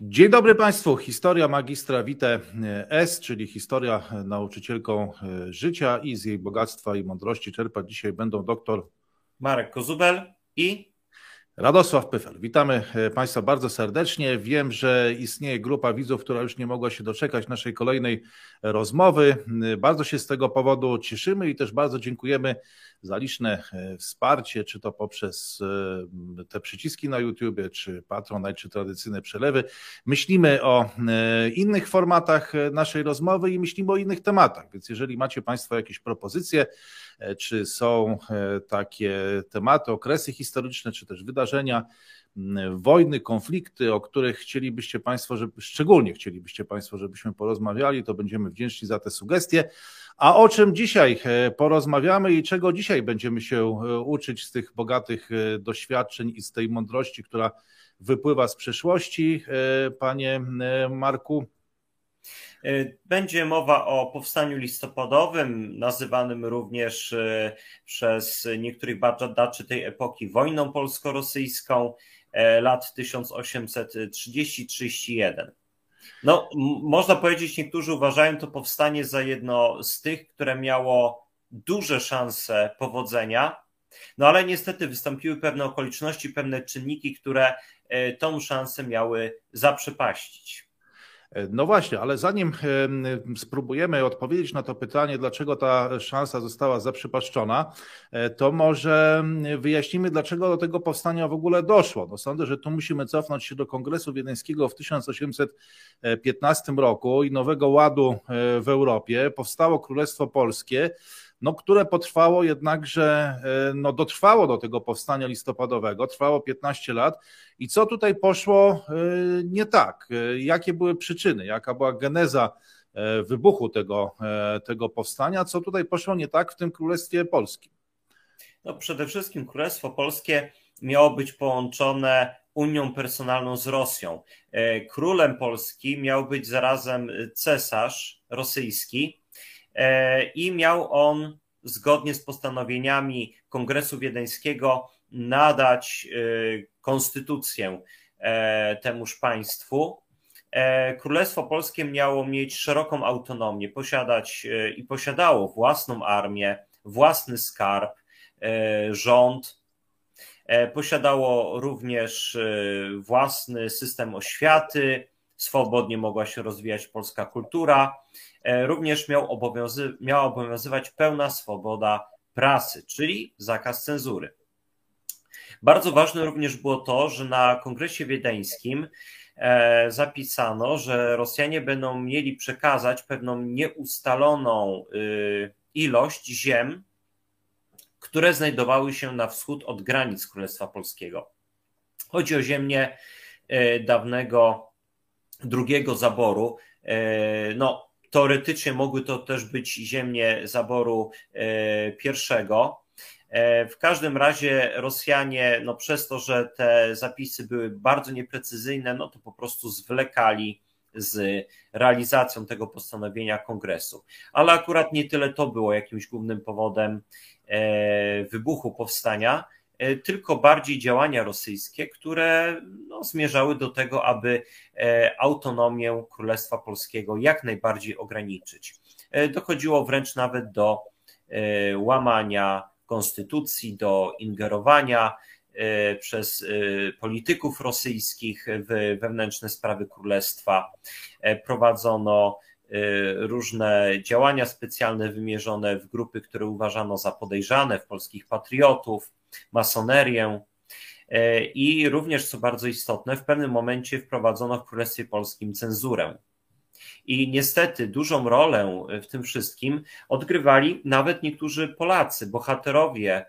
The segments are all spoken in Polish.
Dzień dobry Państwu. Historia magistra Vite S, czyli historia nauczycielką życia i z jej bogactwa i mądrości czerpać dzisiaj będą doktor Marek Kozubel i Radosław Pyfel. Witamy Państwa bardzo serdecznie. Wiem, że istnieje grupa widzów, która już nie mogła się doczekać naszej kolejnej rozmowy. Bardzo się z tego powodu cieszymy i też bardzo dziękujemy za liczne e, wsparcie, czy to poprzez e, te przyciski na YouTubie, czy Patronite, czy tradycyjne przelewy. Myślimy o e, innych formatach naszej rozmowy i myślimy o innych tematach, więc jeżeli macie Państwo jakieś propozycje, czy są takie tematy, okresy historyczne, czy też wydarzenia, wojny, konflikty, o których chcielibyście Państwo, żeby, szczególnie chcielibyście Państwo, żebyśmy porozmawiali, to będziemy wdzięczni za te sugestie. A o czym dzisiaj e, porozmawiamy i czego dzisiaj będziemy się e, uczyć z tych bogatych e, doświadczeń i z tej mądrości, która wypływa z przeszłości, panie Marku? Będzie mowa o powstaniu listopadowym, nazywanym również przez niektórych badaczy tej epoki wojną polsko-rosyjską lat 1830-31. No, można powiedzieć, niektórzy uważają to powstanie za jedno z tych, które miało duże szanse powodzenia, no ale niestety wystąpiły pewne okoliczności, pewne czynniki, które e, tą szansę miały zaprzepaścić. No właśnie, ale zanim spróbujemy odpowiedzieć na to pytanie, dlaczego ta szansa została zaprzepaszczona, e, to może wyjaśnimy, dlaczego do tego powstania w ogóle doszło. No sądzę, że tu musimy cofnąć się do Kongresu Wiedeńskiego w 1815 roku i Nowego Ładu e, w Europie. Powstało Królestwo Polskie no, które potrwało jednakże, e, no, dotrwało do tego powstania listopadowego, trwało 15 lat. I co tutaj poszło e, nie tak? E, jakie były przyczyny? Jaka była geneza wybuchu tego, tego powstania? Co tutaj poszło nie tak w tym Królestwie Polskim? No, przede wszystkim Królestwo Polskie miało być połączone Unią Personalną z Rosją. Królem Polski miał być zarazem cesarz rosyjski, i miał on zgodnie z postanowieniami Kongresu Wiedeńskiego nadać e, konstytucję e, temuż państwu. Królestwo Polskie miało mieć szeroką autonomię, posiadać i posiadało własną armię, własny skarb, rząd. Posiadało również własny system oświaty, swobodnie mogła się rozwijać polska kultura. E, również miał obowiązy, miała obowiązywać pełna swoboda prasy, czyli zakaz cenzury. Bardzo ważne również było to, że na kongresie wiedeńskim e, zapisano, że Rosjanie będą mieli przekazać pewną nieustaloną y, ilość ziem, które znajdowały się na wschód od granic Królestwa Polskiego. Chodzi o ziemię e, dawnego drugiego zaboru. No, Teoretycznie mogły to też być ziemie zaboru e, pierwszego. E, w każdym razie Rosjanie, no przez to, że te zapisy były bardzo nieprecyzyjne, no to po prostu zwlekali z realizacją tego postanowienia kongresu. Ale akurat nie tyle to było jakimś głównym powodem e, wybuchu powstania, tylko bardziej działania rosyjskie, które no, zmierzały do tego, aby e, autonomię Królestwa Polskiego jak najbardziej ograniczyć. E, dochodziło wręcz nawet do łamania konstytucji, do ingerowania przez polityków rosyjskich w wewnętrzne sprawy królestwa. Prowadzono różne działania specjalne wymierzone w grupy, które uważano za podejrzane, w polskich patriotów masonerię. E, I również, co bardzo istotne, w pewnym momencie wprowadzono w Królestwie Polskim cenzurę. I niestety dużą rolę w tym wszystkim odgrywali nawet niektórzy Polacy, bohaterowie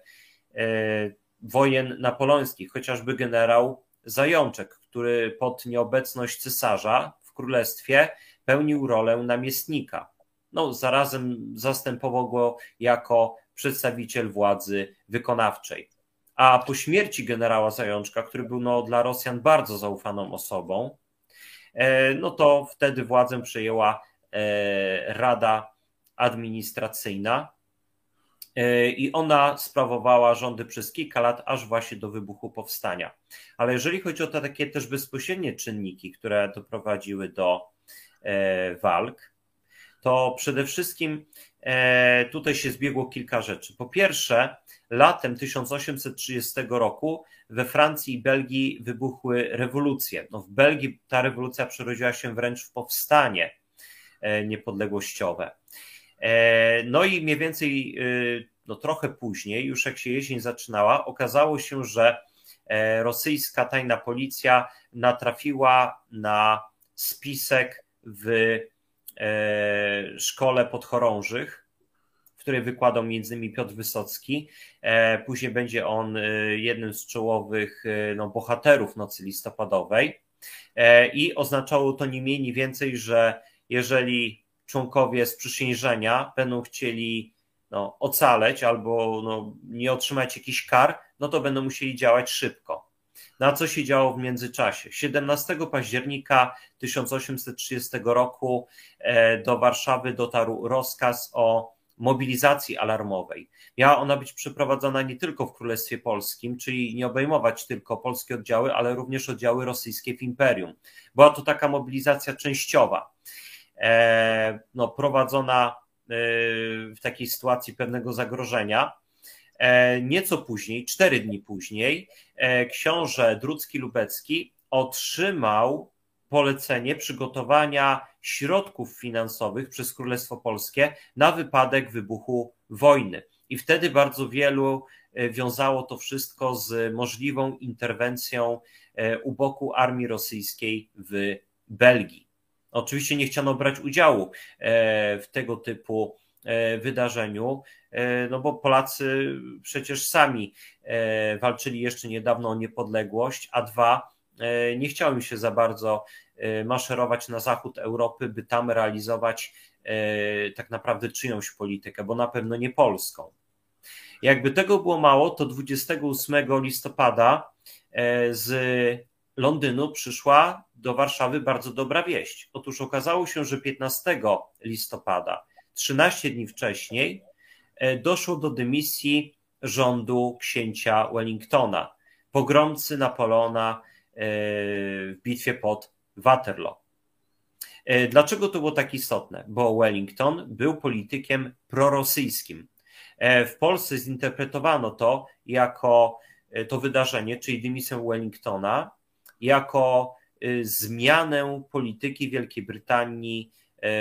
e, wojen napoleońskich, chociażby generał Zajączek, który pod nieobecność cesarza w królestwie pełnił rolę namiestnika. No, zarazem zastępował go jako przedstawiciel władzy wykonawczej. A po śmierci generała Zajączka, który był no, dla Rosjan bardzo zaufaną osobą, e, no to wtedy władzę przejęła e, Rada Administracyjna, i ona sprawowała rządy przez kilka lat, aż właśnie do wybuchu powstania. Ale jeżeli chodzi o te takie też bezpośrednie czynniki, które doprowadziły do walk, to przede wszystkim tutaj się zbiegło kilka rzeczy. Po pierwsze, latem 1830 roku we Francji i Belgii wybuchły rewolucje. No w Belgii ta rewolucja przerodziła się wręcz w powstanie e, niepodległościowe. E, no i mniej więcej e, no trochę później, już jak się jesień zaczynała, okazało się, że rosyjska tajna policja natrafiła na spisek w szkole podchorążych, której wykładał m.in. Piotr Wysocki. E, później będzie on e, jednym z czołowych e, no, bohaterów nocy listopadowej. I oznaczało to nie mniej, nie więcej, że jeżeli członkowie sprzysiężenia będą chcieli no, ocaleć albo no, nie otrzymać jakichś kar, no to będą musieli działać szybko. Na co się działo w międzyczasie? 17 października 1830 roku do Warszawy dotarł rozkaz o mobilizacji alarmowej. Miała ona być przeprowadzona nie tylko w Królestwie Polskim, czyli nie obejmować tylko polskie oddziały, ale również oddziały rosyjskie w imperium. Była to taka mobilizacja częściowa, e, no, prowadzona e, w takiej sytuacji pewnego zagrożenia. E, nieco później, cztery dni później, książę Drucki Lubecki otrzymał polecenie przygotowania środków finansowych przez Królestwo Polskie na wypadek wybuchu wojny. I wtedy bardzo wielu e, wiązało to wszystko z możliwą interwencją e, u boku armii rosyjskiej w Belgii. Oczywiście nie chciano brać udziału e, w tego typu wydarzeniu, no bo Polacy przecież sami walczyli jeszcze niedawno o niepodległość, a dwa, nie chciałem się za bardzo e, maszerować na zachód Europy, by tam realizować e, tak naprawdę czyjąś politykę, bo na pewno nie polską. Jakby tego było mało, to 28 listopada e, z Londynu przyszła do Warszawy bardzo dobra wieść. Otóż okazało się, że 15 listopada, 13 dni wcześniej, doszło do dymisji rządu księcia Wellingtona, pogromcy Napoleona w bitwie pod Waterloo. E, dlaczego to było tak istotne? Bo Wellington był politykiem prorosyjskim. E, w Polsce zinterpretowano to jako e, to wydarzenie, czyli dymisję Wellingtona, jako zmianę polityki Wielkiej Brytanii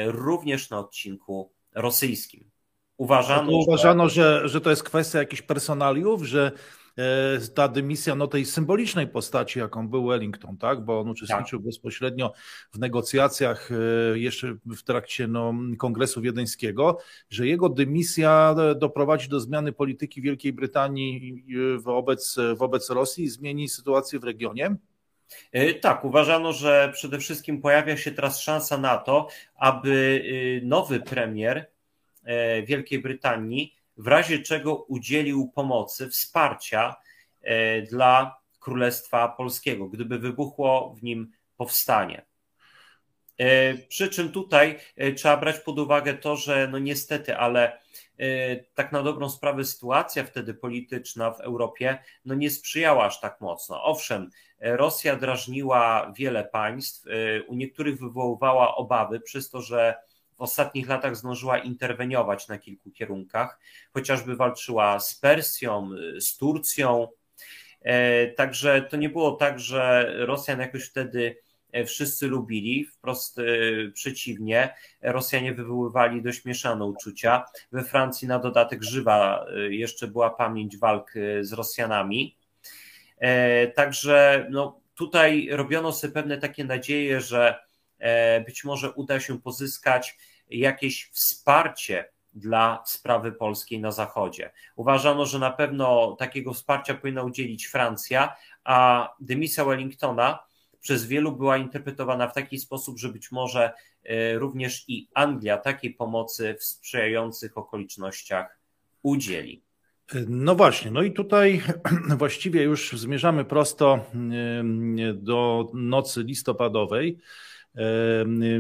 również na odcinku rosyjskim. Uważano, no uważano że, że to jest kwestia jakichś personaliów, że E, ta dymisja no, tej symbolicznej postaci, jaką był Wellington, tak? bo on uczestniczył tak. bezpośrednio w negocjacjach e, jeszcze w trakcie no, Kongresu Wiedeńskiego, że jego dymisja doprowadzi do zmiany polityki Wielkiej Brytanii wobec, wobec Rosji i zmieni sytuację w regionie? E, tak, uważano, że przede wszystkim pojawia się teraz szansa na to, aby nowy premier Wielkiej Brytanii w razie czego udzielił pomocy, wsparcia e, dla Królestwa Polskiego, gdyby wybuchło w nim powstanie. E, przy czym tutaj e, trzeba brać pod uwagę to, że no niestety, ale tak na dobrą sprawę sytuacja wtedy polityczna w Europie no nie sprzyjała aż tak mocno. Owszem, Rosja drażniła wiele państw, u niektórych wywoływała obawy przez to, że w ostatnich latach zdążyła interweniować na kilku kierunkach, chociażby walczyła z Persją, z Turcją. E, także to nie było tak, że Rosjan jakoś wtedy e, wszyscy lubili, wprost e, przeciwnie. Rosjanie wywoływali dość mieszane uczucia. We Francji na dodatek żywa jeszcze była pamięć walk z Rosjanami. Także no, tutaj robiono sobie pewne takie nadzieje, że być może uda się pozyskać jakieś wsparcie dla sprawy polskiej na Zachodzie. Uważano, że na pewno takiego wsparcia powinna udzielić Francja, a dymisja Wellingtona przez wielu była interpretowana w taki sposób, że być może e, również i Anglia takiej pomocy w sprzyjających okolicznościach udzieli. No właśnie, no i tutaj właściwie już zmierzamy prosto do nocy listopadowej.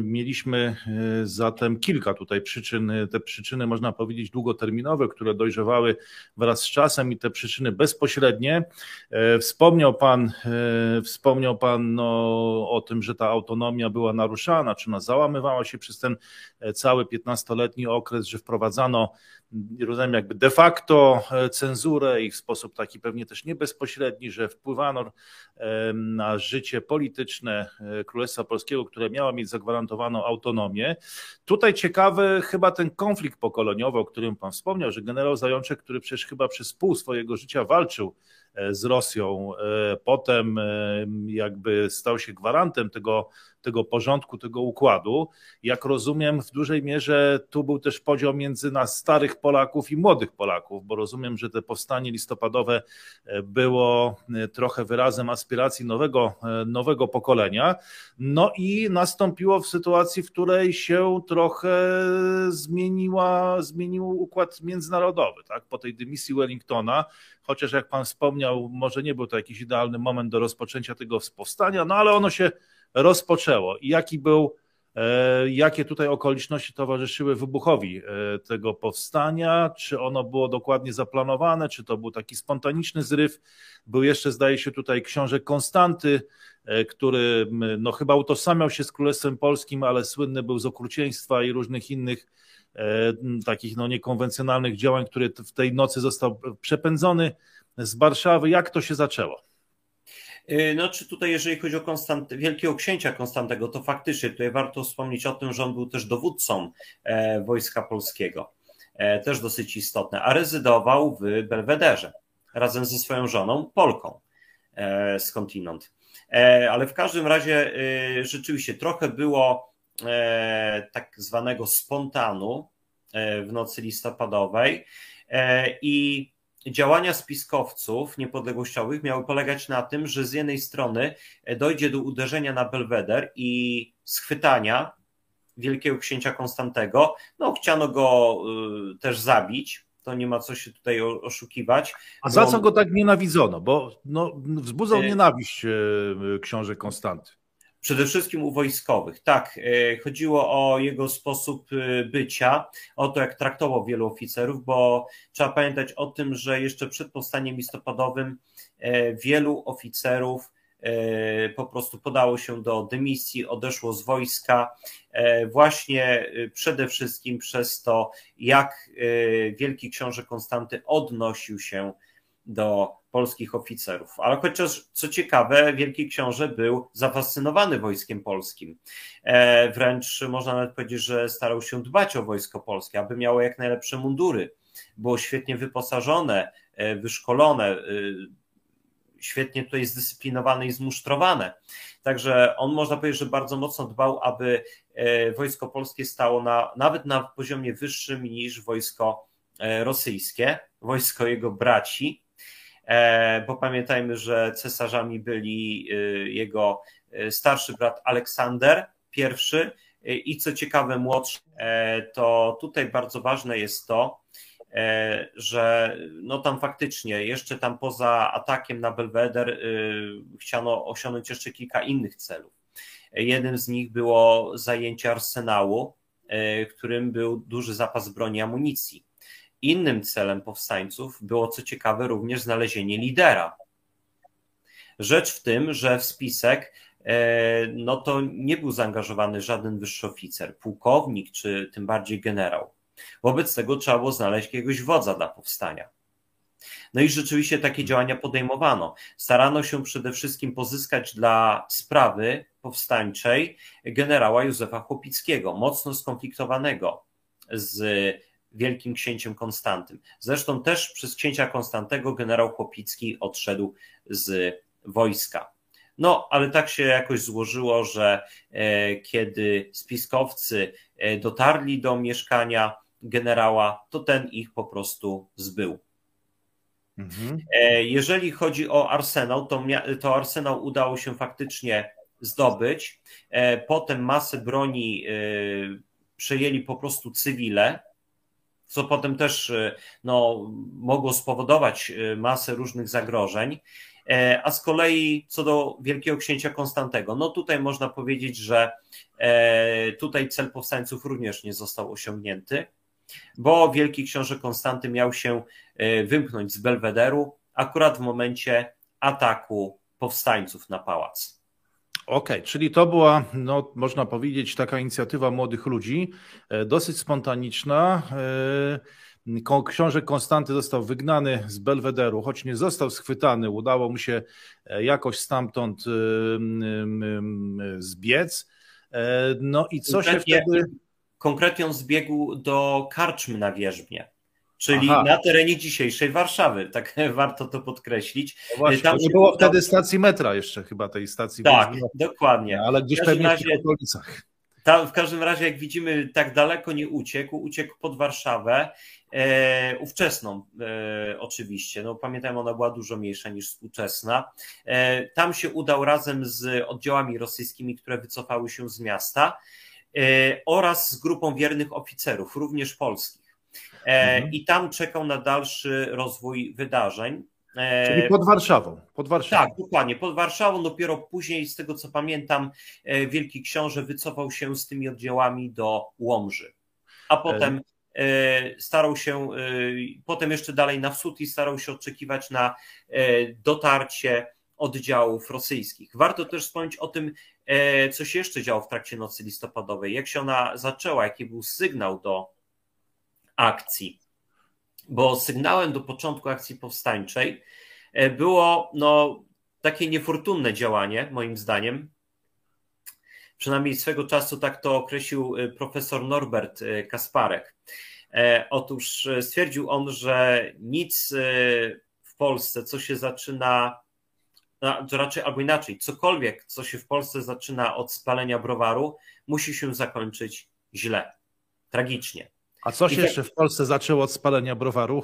Mieliśmy zatem kilka tutaj przyczyn. Te przyczyny, można powiedzieć, długoterminowe, które dojrzewały wraz z czasem i te przyczyny bezpośrednie. Wspomniał Pan, wspomniał Pan no, o tym, że ta autonomia była naruszana, czy ona załamywała się przez ten cały 15-letni okres, że wprowadzano rozumiem, jakby de facto e, cenzurę i w sposób taki pewnie też nie bezpośredni, że wpływano na życie polityczne e, Królestwa Polskiego, które miało mieć zagwarantowaną autonomię. Tutaj ciekawy chyba ten konflikt pokoleniowy, o którym Pan wspomniał, że generał Zajączek, który przecież chyba przez pół swojego życia walczył e, z Rosją, potem jakby stał się gwarantem tego tego porządku, tego układu. Jak rozumiem, w dużej mierze tu był też podział między nas starych Polaków i młodych Polaków, bo rozumiem, że te powstanie listopadowe e, było e, trochę wyrazem aspiracji nowego, e, nowego pokolenia. No i nastąpiło w sytuacji, w której się trochę zmieniła, zmienił układ międzynarodowy. Tak? Po tej dymisji Wellingtona, chociaż jak pan wspomniał, może nie był to jakiś idealny moment do rozpoczęcia tego powstania, no ale ono się rozpoczęło i jaki był, e, jakie tutaj okoliczności towarzyszyły wybuchowi e, tego powstania, czy ono było dokładnie zaplanowane, czy to był taki spontaniczny zryw. Był jeszcze, zdaje się, tutaj książę Konstanty, e, który no, chyba utożsamiał się z Królestwem Polskim, ale słynny był z okrucieństwa i różnych innych takich no, niekonwencjonalnych działań, który w tej nocy został przepędzony z Warszawy. Jak to się zaczęło? Y, no, czy tutaj, jeżeli chodzi o Konstant, Wielkiego Księcia Konstantego, to faktycznie tutaj warto wspomnieć o tym, że on był też dowódcą e, Wojska Polskiego. E, też dosyć istotne, a rezydował w Belwederze razem ze swoją żoną, Polką e, skądinąd. Ale w każdym razie rzeczywiście trochę było tak zwanego spontanu w nocy listopadowej i działania spiskowców niepodległościowych miały polegać na tym, że z jednej strony e, dojdzie do uderzenia na Belweder i schwytania wielkiego księcia Konstantego. No, chciano go y, też zabić. To nie ma co się tutaj oszukiwać. A za co go tak nienawidzono? Bo no, wzbudzał e, nienawiść e, książę Konstanty. Przede wszystkim u wojskowych. Tak, e, chodziło o jego sposób e, bycia, o to, jak traktował wielu oficerów, bo trzeba pamiętać o tym, że jeszcze przed powstaniem listopadowym e, wielu oficerów po prostu podało się do dymisji, odeszło z wojska, właśnie przede wszystkim przez to, jak wielki książę Konstanty odnosił się do polskich oficerów. Ale chociaż, co ciekawe, Wielki Książę był zafascynowany wojskiem polskim. E, wręcz można nawet powiedzieć, że starał się dbać o wojsko polskie, aby miało jak najlepsze mundury. Było świetnie wyposażone, e, wyszkolone, e, świetnie tutaj zdyscyplinowane i zmusztrowane. Także on można powiedzieć, że bardzo mocno dbał, aby wojsko polskie stało na, nawet na poziomie wyższym niż wojsko rosyjskie, wojsko jego braci, bo pamiętajmy, że cesarzami byli y, jego y, starszy brat Aleksander I y, i co ciekawe młodszy, e, to tutaj bardzo ważne jest to, e, że no tam faktycznie jeszcze tam poza atakiem na Belweder chciano osiągnąć jeszcze kilka innych celów. Jednym z nich było zajęcie arsenału, którym był duży zapas broni i amunicji. Innym celem powstańców było, co ciekawe, również znalezienie lidera. Rzecz w tym, że w spisek e, no to nie był zaangażowany żaden wyższy oficer, pułkownik czy tym bardziej generał. Wobec tego trzeba było znaleźć jakiegoś wodza dla powstania. No i rzeczywiście takie działania podejmowano. Starano się przede wszystkim pozyskać dla sprawy powstańczej generała Józefa Chłopickiego, mocno skonfliktowanego z wielkim księciem Konstantym. Zresztą też przez księcia Konstantego generał Chłopicki odszedł z wojska. No, ale tak się jakoś złożyło, że e, kiedy spiskowcy e, dotarli do mieszkania generała, to ten ich po prostu zbył. Mhm. E, jeżeli chodzi o arsenał, to, to arsenał udało się faktycznie zdobyć. Potem masę broni przejęli po prostu cywile, co potem też e, no, mogło spowodować e, masę różnych zagrożeń. A z kolei co do Wielkiego Księcia Konstantego, no tutaj można powiedzieć, że tutaj cel powstańców również nie został osiągnięty, bo Wielki Książę Konstanty miał się wymknąć z Belwederu akurat w momencie ataku powstańców na pałac. Okej, okay, czyli to była, no, można powiedzieć, taka inicjatywa młodych ludzi, e, dosyć spontaniczna. E, książę Konstanty został wygnany z Belwederu, choć nie został schwytany, udało mu się e, jakoś stamtąd zbiec. No i co konkretnie, się wtedy. Konkretnie on zbiegł do karczmy na wierzbie czyli Aha. na terenie dzisiejszej Warszawy. Tak warto to podkreślić. No właśnie, Tam nie było wtedy stacji metra jeszcze chyba tej stacji. Tak, dokładnie. Ale gdzieś pewnie razie, w okolicach. Tam, w każdym razie, jak widzimy, tak daleko nie uciekł, uciekł pod Warszawę, e, ówczesną e, oczywiście, no pamiętajmy, ona była dużo mniejsza niż współczesna. E, tam się udał razem z oddziałami rosyjskimi, które wycofały się z miasta e, oraz z grupą wiernych oficerów, również polskich. E, mhm. I tam czekał na dalszy rozwój wydarzeń. E, Czyli pod Warszawą. Pod Warszawą. Tak, dokładnie. Pod Warszawą dopiero później, z tego co pamiętam, e, Wielki Książę wycofał się z tymi oddziałami do Łomży. A potem starał się, potem jeszcze dalej na wschód i starał się oczekiwać na dotarcie oddziałów rosyjskich. Warto też wspomnieć o tym, co się jeszcze działo w trakcie nocy listopadowej, jak się ona zaczęła, jaki był sygnał do akcji. Bo sygnałem do początku akcji powstańczej e, było no, takie niefortunne działanie, moim zdaniem. Przynajmniej swego czasu tak to określił e, profesor Norbert e, Kasparek. Otóż stwierdził on, że nic w Polsce, co się zaczyna, raczej albo inaczej, cokolwiek, co się w Polsce zaczyna od spalenia browaru, musi się zakończyć źle, tragicznie. A co się jeszcze w Polsce zaczęło od spalenia browaru?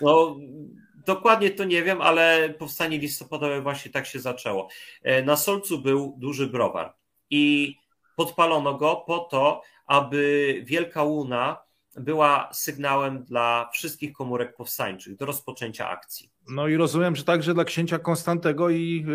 No, dokładnie to nie wiem, ale powstanie listopadowe właśnie tak się zaczęło. E, na Solcu był duży browar i podpalono go po to, aby Wielka Łuna była sygnałem dla wszystkich komórek powstańczych do rozpoczęcia akcji. No i rozumiem, że także dla księcia Konstantego i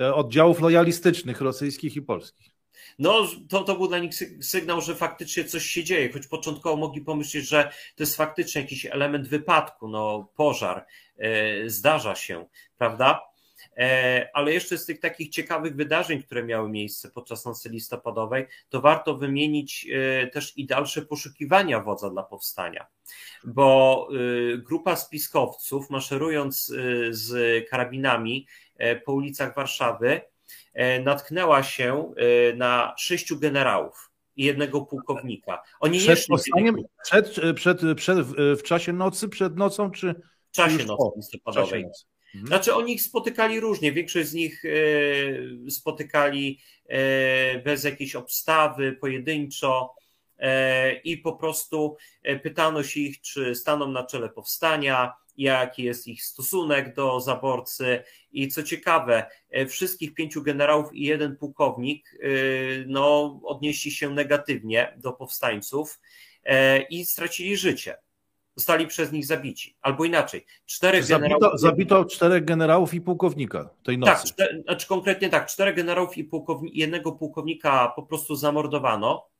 e, oddziałów lojalistycznych rosyjskich i polskich. No, to, to był dla nich sygnał, że faktycznie coś się dzieje, choć początkowo mogli pomyśleć, że to jest faktycznie jakiś element wypadku, no, pożar, e, zdarza się, prawda? E, ale jeszcze z tych takich ciekawych wydarzeń, które miały miejsce podczas nocy listopadowej, to warto wymienić e, też i dalsze poszukiwania wodza dla powstania, bo e, grupa spiskowców, maszerując e, z karabinami e, po ulicach Warszawy, natknęła się e, na sześciu generałów i jednego pułkownika. Oni przed powstaniem, przed, przed, przed, w czasie nocy, przed nocą, czy w czasie nocy listopadowej. Mhm. Znaczy oni ich spotykali różnie, większość z nich e, spotykali bez jakiejś obstawy, pojedynczo i po prostu pytano się ich, czy staną na czele powstania, jaki jest ich stosunek do zaborcy i co ciekawe, e, wszystkich pięciu generałów i jeden pułkownik e, no, odnieśli się negatywnie do powstańców e, i stracili życie. Zostali przez nich zabici. Albo inaczej, czterech zabito, generałów. Zabito czterech generałów i pułkownika tej nocy. Tak, czter, znaczy konkretnie tak, czterech generałów i pułkowni, jednego pułkownika po prostu zamordowano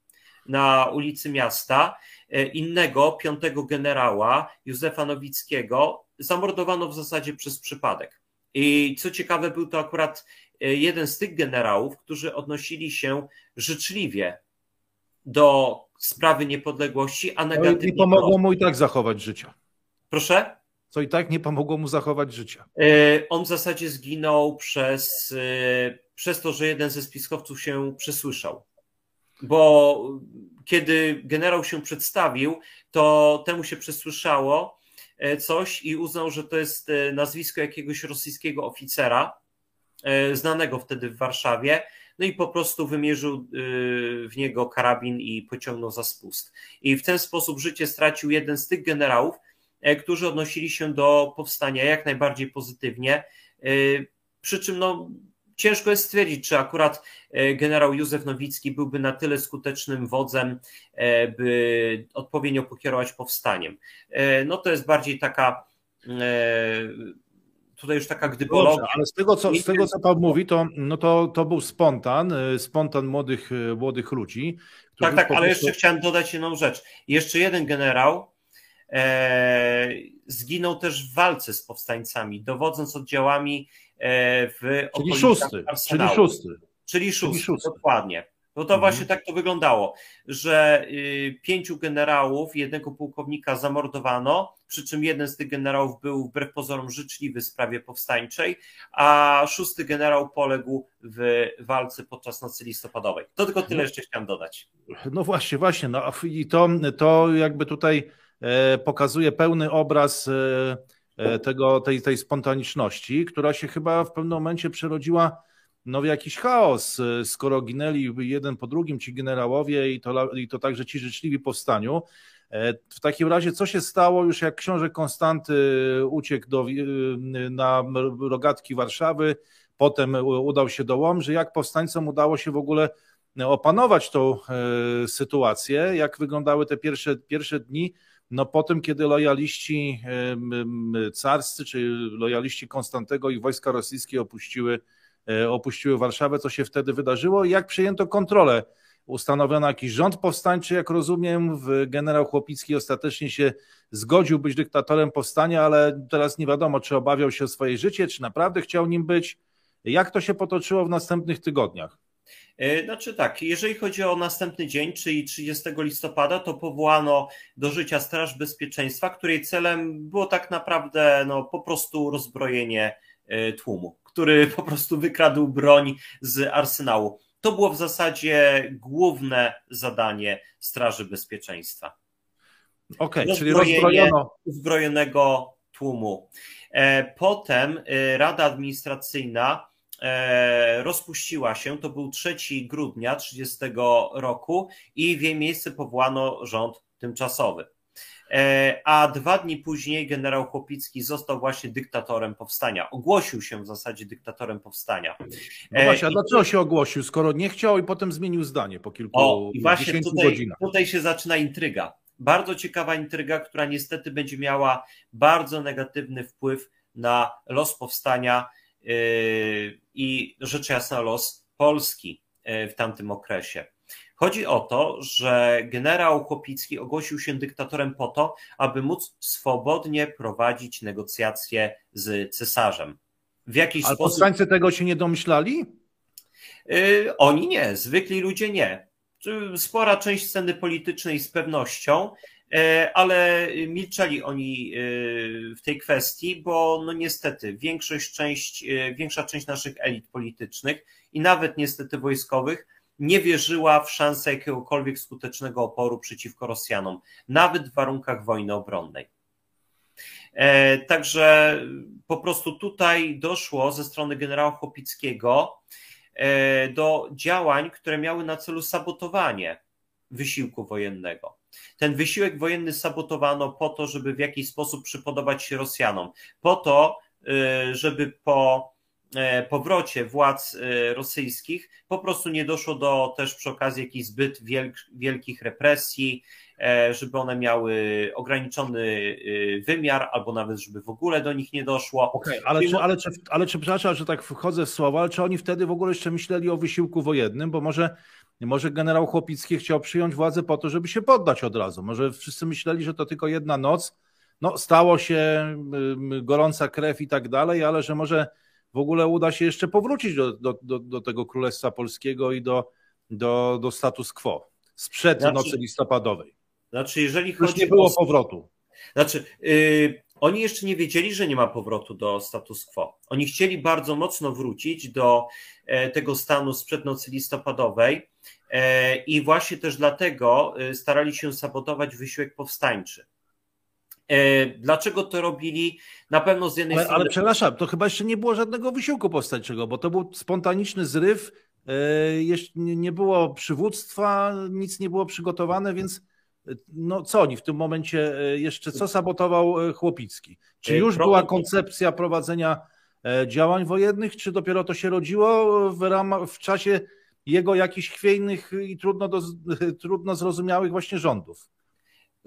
na ulicy miasta. E, innego, piątego generała, Józefa Nowickiego, zamordowano w zasadzie przez przypadek. I co ciekawe, był to akurat e, jeden z tych generałów, którzy odnosili się życzliwie do sprawy niepodległości, a negatywnie. Nie pomogło mu i tak zachować życia. Proszę? Co i tak nie pomogło mu zachować życia. E, on w zasadzie zginął przez, przez to, że jeden ze spiskowców się przesłyszał bo kiedy generał się przedstawił, to temu się przesłyszało e, coś i uznał, że to jest e, nazwisko jakiegoś rosyjskiego oficera, e, znanego wtedy w Warszawie, no i po prostu wymierzył w niego karabin i pociągnął za spust. I w ten sposób życie stracił jeden z tych generałów, którzy odnosili się do powstania jak najbardziej pozytywnie. Przy czym no, ciężko jest stwierdzić, czy akurat e, generał Józef Nowicki byłby na tyle skutecznym wodzem, e, by odpowiednio pokierować powstaniem. E, no to jest bardziej taka tutaj już taka gdybologia. ale z tego, co, z tego, co Pan mówi, to, no to, to był spontan, spontan młodych, młodych ludzi. Tak, tak, ale prostu... jeszcze chciałem dodać jedną rzecz. Jeszcze jeden generał e, zginął też w walce z powstańcami, dowodząc oddziałami w czyli szósty, czyli szósty. Czyli szósty, czyli szósty. dokładnie. No to mhm. właśnie tak to wyglądało, że y, pięciu generałów, jednego pułkownika zamordowano, przy czym jeden z tych generałów był wbrew pozorom życzliwy w sprawie powstańczej, a szósty generał poległ w walce podczas nocy listopadowej. To tylko tyle no. jeszcze chciałem dodać. No właśnie, właśnie. No i to, to jakby tutaj e, pokazuje pełny obraz e, e, tego, tej, tej spontaniczności, która się chyba w pewnym momencie przerodziła no w jakiś chaos, e, skoro ginęli jeden po drugim ci generałowie i to, i to także ci życzliwi powstaniu. E, w takim razie, co się stało już jak książę Konstanty uciekł do, e, na rogatki Warszawy, potem udał się do Łomży, jak powstańcom udało się w ogóle opanować tą sytuację, jak wyglądały te pierwsze, pierwsze dni, no po tym, kiedy lojaliści carscy, czy lojaliści Konstantego i wojska rosyjskie opuściły E, opuściły Warszawę, co się wtedy wydarzyło jak przyjęto kontrolę. Ustanowiono jakiś rząd powstańczy, jak rozumiem. Generał Chłopicki ostatecznie się zgodził być dyktatorem powstania, ale teraz nie wiadomo, czy obawiał się o swoje życie, czy naprawdę chciał nim być. Jak to się potoczyło w następnych tygodniach? E, znaczy tak, jeżeli chodzi o następny dzień, czyli 30 listopada, to powołano do życia Straż Bezpieczeństwa, której celem było tak naprawdę no, po prostu rozbrojenie e, tłumu który po prostu wykradł broń z arsenału. To było w zasadzie główne zadanie Straży Bezpieczeństwa. Okej, okay, czyli rozbrojono. Uzbrojonego tłumu. E, potem Rada Administracyjna rozpuściła się, to był 3 grudnia 30 roku i w jej miejsce powołano rząd tymczasowy. E, a dwa dni później generał Chłopicki został właśnie dyktatorem powstania. Ogłosił się w zasadzie dyktatorem powstania. No właśnie, a e, dlaczego się ogłosił, skoro nie chciał i potem zmienił zdanie po kilku o, i właśnie tutaj, godzinach? Tutaj się zaczyna intryga. Bardzo ciekawa intryga, która niestety będzie miała bardzo negatywny wpływ na los powstania i rzecz jasna los Polski w tamtym okresie. Chodzi o to, że generał Chłopicki ogłosił się dyktatorem po to, aby móc swobodnie prowadzić negocjacje z cesarzem. W jakiś Ale sposób. powstańcy tego się nie domyślali? Yy, oni nie, zwykli ludzie nie. Spora część sceny politycznej z pewnością, yy, ale milczeli oni yy, w tej kwestii, bo no niestety większość część, yy, większa część naszych elit politycznych i nawet niestety wojskowych nie wierzyła w szansę jakiegokolwiek skutecznego oporu przeciwko Rosjanom, nawet w warunkach wojny obronnej. E, także po prostu tutaj doszło ze strony generała Chopickiego e, do działań, które miały na celu sabotowanie wysiłku wojennego. Ten wysiłek wojenny sabotowano po to, żeby w jakiś sposób przypodobać się Rosjanom, po to, e, żeby po E, powrocie władz e, rosyjskich po prostu nie doszło do też przy okazji jakichś zbyt wielkich represji, e, żeby one miały ograniczony wymiar, albo nawet, żeby w ogóle do nich nie doszło. Okay, ale, czy, ale, czy, ale czy, przepraszam, że tak wchodzę w słowa, ale czy oni wtedy w ogóle jeszcze myśleli o wysiłku wojennym, bo może, może generał Chłopicki chciał przyjąć władzę po to, żeby się poddać od razu. Może wszyscy myśleli, że to tylko jedna noc, no stało się gorąca krew i tak dalej, ale że może w ogóle uda się jeszcze powrócić do, do, do, do tego Królestwa Polskiego i do, do, do status quo sprzed znaczy, nocy listopadowej. Znaczy, jeżeli chodzi Już nie było o... powrotu. Znaczy, yy, oni jeszcze nie wiedzieli, że nie ma powrotu do status quo. Oni chcieli bardzo mocno wrócić do e, tego stanu sprzed nocy listopadowej e, i właśnie też dlatego e, starali się sabotować wysiłek powstańczy. Dlaczego to robili? Na pewno z jednej ale, strony. Ale przepraszam, to chyba jeszcze nie było żadnego wysiłku powstańczego, bo to był spontaniczny zryw. Nie było przywództwa, nic nie było przygotowane, więc no co oni w tym momencie jeszcze, co sabotował Chłopicki? Czy już była koncepcja prowadzenia działań wojennych, czy dopiero to się rodziło w, ramach, w czasie jego jakichś chwiejnych i trudno, do, trudno zrozumiałych właśnie rządów?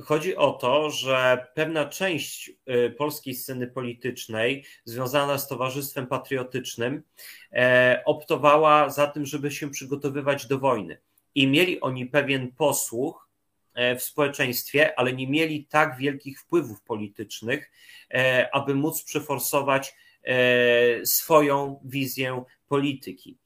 Chodzi o to, że pewna część polskiej sceny politycznej związana z Towarzystwem Patriotycznym e, optowała za tym, żeby się przygotowywać do wojny. I mieli oni pewien posłuch e, w społeczeństwie, ale nie mieli tak wielkich wpływów politycznych, e, aby móc przeforsować swoją wizję polityki.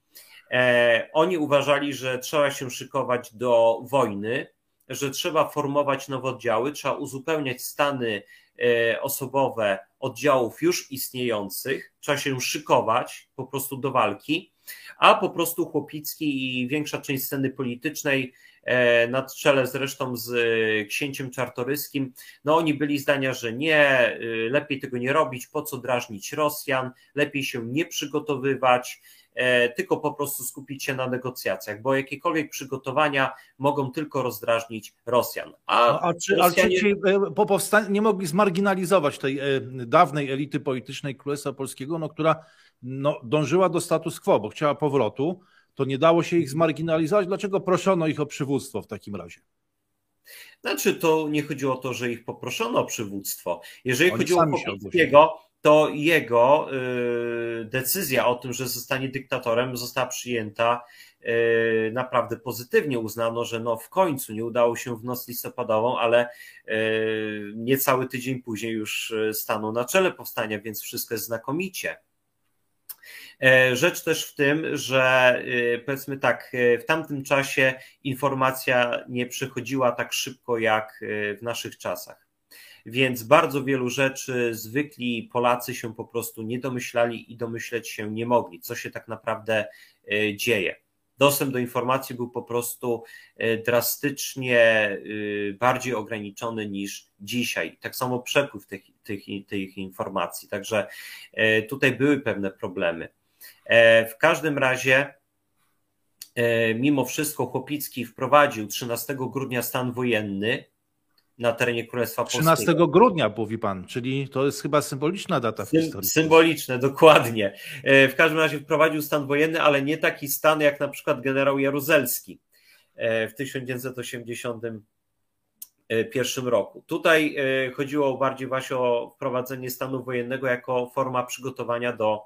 Oni uważali, że trzeba się szykować do wojny, że trzeba formować nowe oddziały, trzeba uzupełniać stany e, osobowe oddziałów już istniejących, trzeba się szykować po prostu do walki, a po prostu Chłopicki i większa część sceny politycznej e, na czele zresztą z e, księciem czartoryskim, no oni byli zdania, że nie, lepiej tego nie robić, po co drażnić Rosjan, lepiej się nie przygotowywać, E, tylko po prostu skupić się na negocjacjach, bo jakiekolwiek przygotowania mogą tylko rozdrażnić Rosjan. A, no, a czy, Rosjanie... a czy e, po powstaniu nie mogli zmarginalizować tej e, dawnej elity politycznej Królestwa Polskiego, no, która no, dążyła do status quo, bo chciała powrotu, to nie dało się ich zmarginalizować. Dlaczego proszono ich o przywództwo w takim razie? Znaczy, to nie chodziło o to, że ich poproszono o przywództwo. Jeżeli Oni chodziło o Kopickiego, to jego y, decyzja o tym, że zostanie dyktatorem, została przyjęta y, naprawdę pozytywnie. Uznano, że no w końcu nie udało się w noc listopadową, ale y, niecały tydzień później już stanął na czele powstania, więc wszystko jest znakomicie. E, rzecz też w tym, że powiedzmy tak, w tamtym czasie informacja nie przechodziła tak szybko jak w naszych czasach więc bardzo wielu rzeczy zwykli Polacy się po prostu nie domyślali i domyśleć się nie mogli, co się tak naprawdę e, dzieje. Dostęp do informacji był po prostu e, drastycznie e, bardziej ograniczony niż dzisiaj. Tak samo przepływ tych, tych, tych informacji. Także tutaj były pewne problemy. W każdym razie, mimo wszystko, Chłopicki wprowadził 13 grudnia stan wojenny na terenie Królestwa Polskiego. 13 grudnia mówi pan, czyli to jest chyba symboliczna data w historii. Symboliczne, dokładnie. E, w każdym razie wprowadził stan wojenny, ale nie taki stan jak na przykład generał Jaruzelski e, w 1981 roku. Tutaj e, chodziło bardziej właśnie o wprowadzenie stanu wojennego jako forma przygotowania do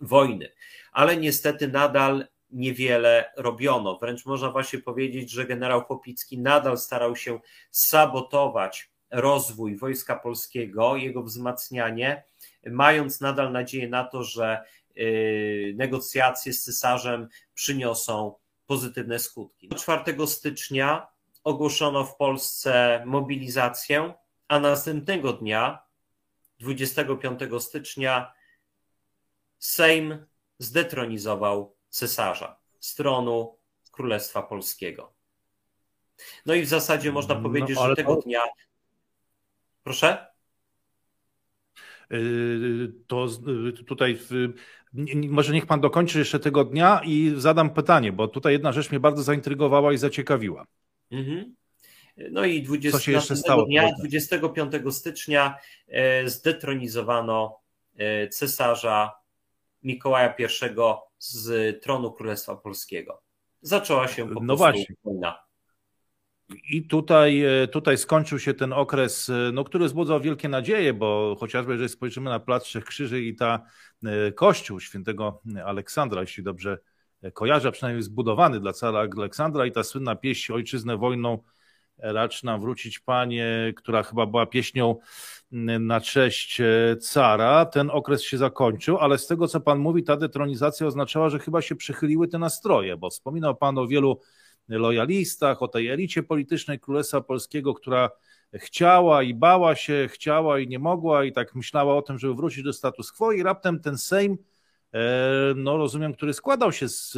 wojny, ale niestety nadal niewiele robiono. Wręcz można właśnie powiedzieć, że generał Chłopicki nadal starał się sabotować rozwój Wojska Polskiego, jego wzmacnianie, mając nadal nadzieję na to, że y, negocjacje z cesarzem przyniosą pozytywne skutki. 4 stycznia ogłoszono w Polsce mobilizację, a następnego dnia, 25 stycznia, Sejm zdetronizował cesarza, stronu Królestwa Polskiego. No i w zasadzie można no, powiedzieć, no, że tego to... dnia. Proszę? Yy, to yy, tutaj może niech pan dokończy jeszcze tego dnia i zadam pytanie, bo tutaj jedna rzecz mnie bardzo zaintrygowała i zaciekawiła. Mhm. No i 20, Co się jeszcze stało? Dnia, 25 stycznia e, zdetronizowano e, cesarza Mikołaja I z tronu Królestwa Polskiego. Zaczęła się po no prostu wojna. I tutaj, e, tutaj skończył się ten okres, e, no, który wzbudzał wielkie nadzieje, bo chociażby jeżeli spojrzymy na Plac Trzech Krzyży i ta e, kościół świętego Aleksandra, jeśli dobrze kojarzę, przynajmniej zbudowany dla cara Aleksandra i ta słynna pieśń Ojczyznę wojną racz nam wrócić Panie, która chyba była pieśnią na cześć e, cara. Ten okres się zakończył, ale z tego, co Pan mówi, ta detronizacja oznaczała, że chyba się przychyliły te nastroje, bo wspominał Pan o wielu lojalistach, o tej elicie politycznej Królestwa Polskiego, która chciała i bała się, chciała i nie mogła i tak myślała o tym, żeby wrócić do status quo i raptem ten Sejm, e, no rozumiem, który składał się z,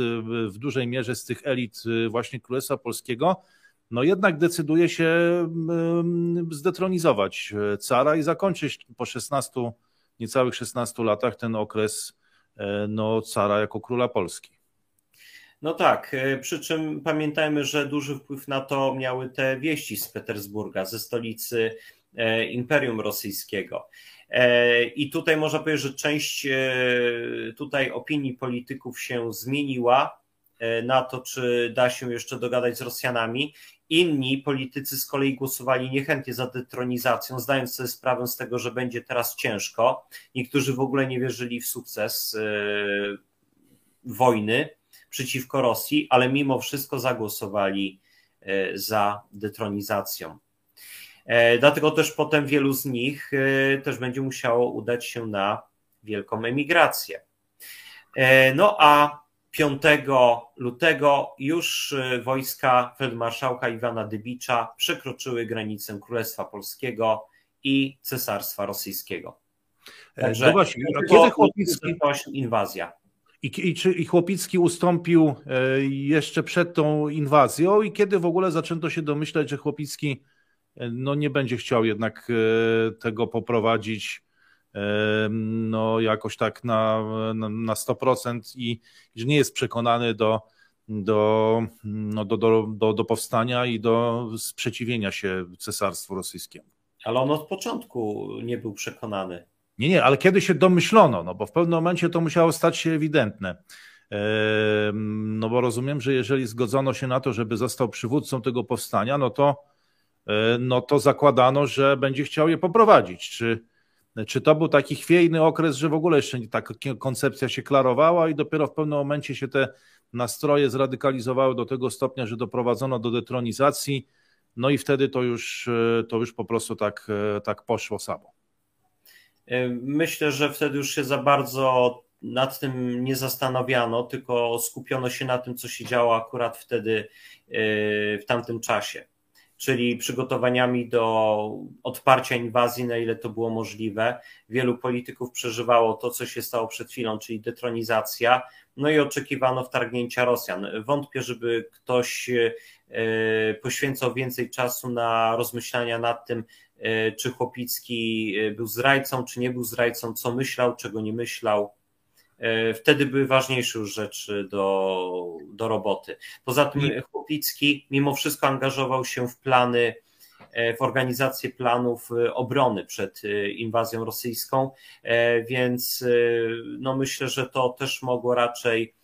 w dużej mierze z tych elit e, właśnie Królestwa Polskiego, no jednak decyduje się zdetronizować e, cara i zakończyć po 16, niecałych 16 latach ten okres e, no, cara jako króla Polski. No tak, e, przy czym pamiętajmy, że duży wpływ na to miały te wieści z Petersburga, ze stolicy Imperium Rosyjskiego. I tutaj można powiedzieć, że część tutaj opinii polityków się zmieniła na to, czy da się jeszcze dogadać z Rosjanami Inni politycy z kolei głosowali niechętnie za detronizacją, zdając sobie sprawę z tego, że będzie teraz ciężko. Niektórzy w ogóle nie wierzyli w sukces wojny przeciwko Rosji, ale mimo wszystko zagłosowali za detronizacją. Dlatego też potem wielu z nich też będzie musiało udać się na wielką emigrację. No a 5 lutego już y, wojska feldmarszałka Iwana Dybicza przekroczyły granicę Królestwa Polskiego i Cesarstwa Rosyjskiego. E, Także no właśnie, kiedy Chłopicki... inwazja. I, i, czy i Chłopicki ustąpił e, jeszcze przed tą inwazją i kiedy w ogóle zaczęto się domyślać, że Chłopicki e, no, nie będzie chciał jednak tego poprowadzić no, jakoś tak na, na, na 100% i że nie jest przekonany do, do, no, do, do, do, do powstania i do sprzeciwienia się cesarstwu rosyjskiemu. Ale on od początku nie był przekonany. Nie, nie, ale kiedy się domyślono, no bo w pewnym momencie to musiało stać się ewidentne. No bo rozumiem, że jeżeli zgodzono się na to, żeby został przywódcą tego powstania, no to, e, no to zakładano, że będzie chciał je poprowadzić. Czy, czy to był taki chwiejny okres, że w ogóle jeszcze nie taka koncepcja się klarowała i dopiero w pewnym momencie się te nastroje zradykalizowały do tego stopnia, że doprowadzono do detronizacji, no i wtedy to już, to już po prostu tak, tak poszło samo. Myślę, że wtedy już się za bardzo nad tym nie zastanawiano, tylko skupiono się na tym, co się działo akurat wtedy w tamtym czasie czyli przygotowaniami do odparcia inwazji, na ile to było możliwe. Wielu polityków przeżywało to, co się stało przed chwilą, czyli detronizacja, no i oczekiwano wtargnięcia Rosjan. Wątpię, żeby ktoś e, poświęcał więcej czasu na rozmyślania nad tym, e, czy Chłopicki e, był zdrajcą, czy nie był zdrajcą, co myślał, czego nie myślał. E, wtedy były ważniejsze już rzeczy do, do roboty. Poza tym Chłopicki mimo wszystko angażował się w plany, e, w organizację planów e, obrony przed inwazją rosyjską, więc no myślę, że to też mogło raczej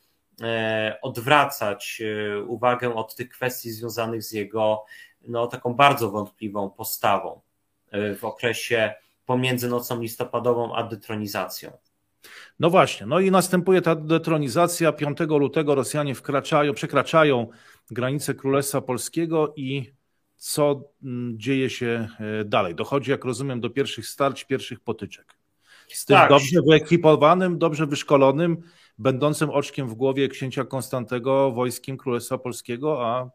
odwracać uwagę od tych kwestii związanych z jego no, taką bardzo wątpliwą postawą w okresie pomiędzy nocą listopadową a detronizacją. No właśnie, no i następuje ta detronizacja. 5 lutego Rosjanie wkraczają, przekraczają granicę Królestwa Polskiego i co mm, dzieje się e, dalej? Dochodzi, jak rozumiem, do pierwszych starć, pierwszych potyczek. Z tym tak. dobrze wyekwipowanym, dobrze wyszkolonym, będącym oczkiem w głowie księcia Konstantego wojskiem Królestwa Polskiego, a y,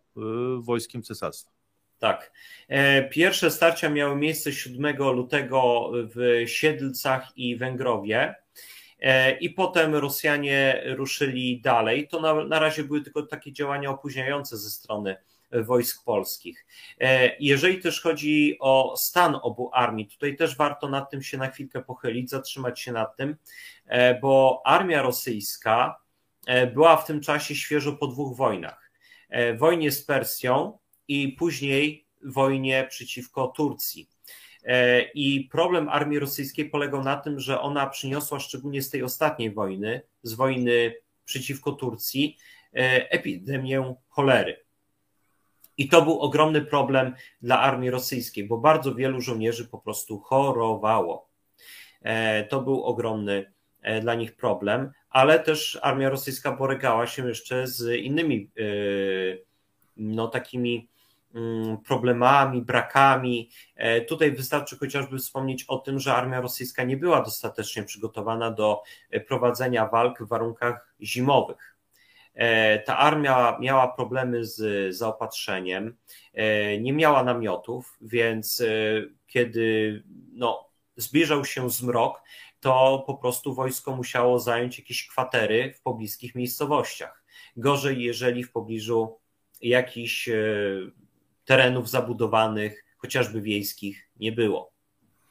wojskiem cesarstwa. Tak. E, pierwsze starcia miały miejsce 7 lutego w Siedlcach i Węgrowie. E, i potem Rosjanie ruszyli dalej. To na, na razie były tylko takie działania opóźniające ze strony wojsk polskich. E, jeżeli też chodzi o stan obu armii, tutaj też warto nad tym się na chwilkę pochylić, zatrzymać się nad tym, e, bo armia rosyjska była w tym czasie świeżo po dwóch wojnach. Wojnie z Persją i później wojnie przeciwko Turcji. E, I problem armii rosyjskiej polegał na tym, że ona przyniosła szczególnie z tej ostatniej wojny, z wojny przeciwko Turcji, e, epidemię cholery. I to był ogromny problem dla armii rosyjskiej, bo bardzo wielu żołnierzy po prostu chorowało. E, to był ogromny dla nich problem, ale też armia rosyjska borykała się jeszcze z innymi no, takimi problemami, brakami. E, tutaj wystarczy chociażby wspomnieć o tym, że armia rosyjska nie była dostatecznie przygotowana do e, prowadzenia walk w warunkach zimowych. E, ta armia miała problemy z zaopatrzeniem, nie miała namiotów, więc kiedy no, zbliżał się zmrok, to po prostu wojsko musiało zająć jakieś kwatery w pobliskich miejscowościach. Gorzej, jeżeli w pobliżu jakichś terenów zabudowanych, chociażby wiejskich, nie było.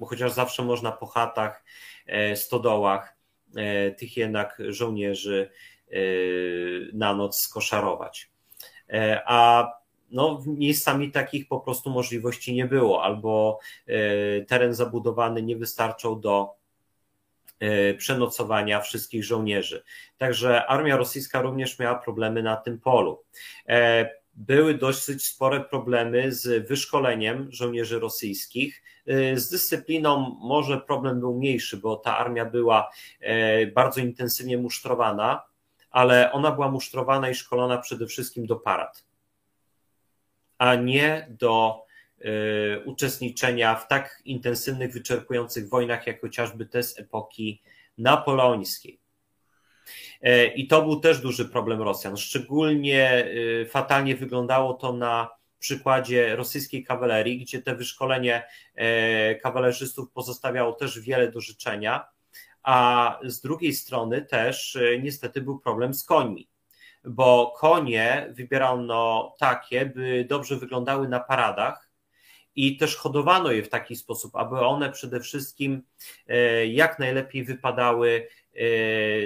Bo chociaż zawsze można po chatach, e, stodołach e, tych jednak żołnierzy e, na noc skoszarować. A no, miejscami takich po prostu możliwości nie było, albo teren zabudowany nie wystarczał do przenocowania wszystkich żołnierzy. Także armia rosyjska również miała problemy na tym polu. Były dosyć spore problemy z wyszkoleniem żołnierzy rosyjskich. Z dyscypliną może problem był mniejszy, bo ta armia była bardzo intensywnie musztrowana, ale ona była musztrowana i szkolona przede wszystkim do parad, a nie do y, uczestniczenia w tak intensywnych, wyczerpujących wojnach, jak chociażby te z epoki napoleońskiej. E, I to był też duży problem Rosjan. Szczególnie y, fatalnie wyglądało to na przykładzie rosyjskiej kawalerii, gdzie te wyszkolenie e, kawalerzystów pozostawiało też wiele do życzenia a z drugiej strony też e, niestety był problem z końmi, bo konie wybierano takie, by dobrze wyglądały na paradach i też hodowano je w taki sposób, aby one przede wszystkim e, jak najlepiej wypadały e,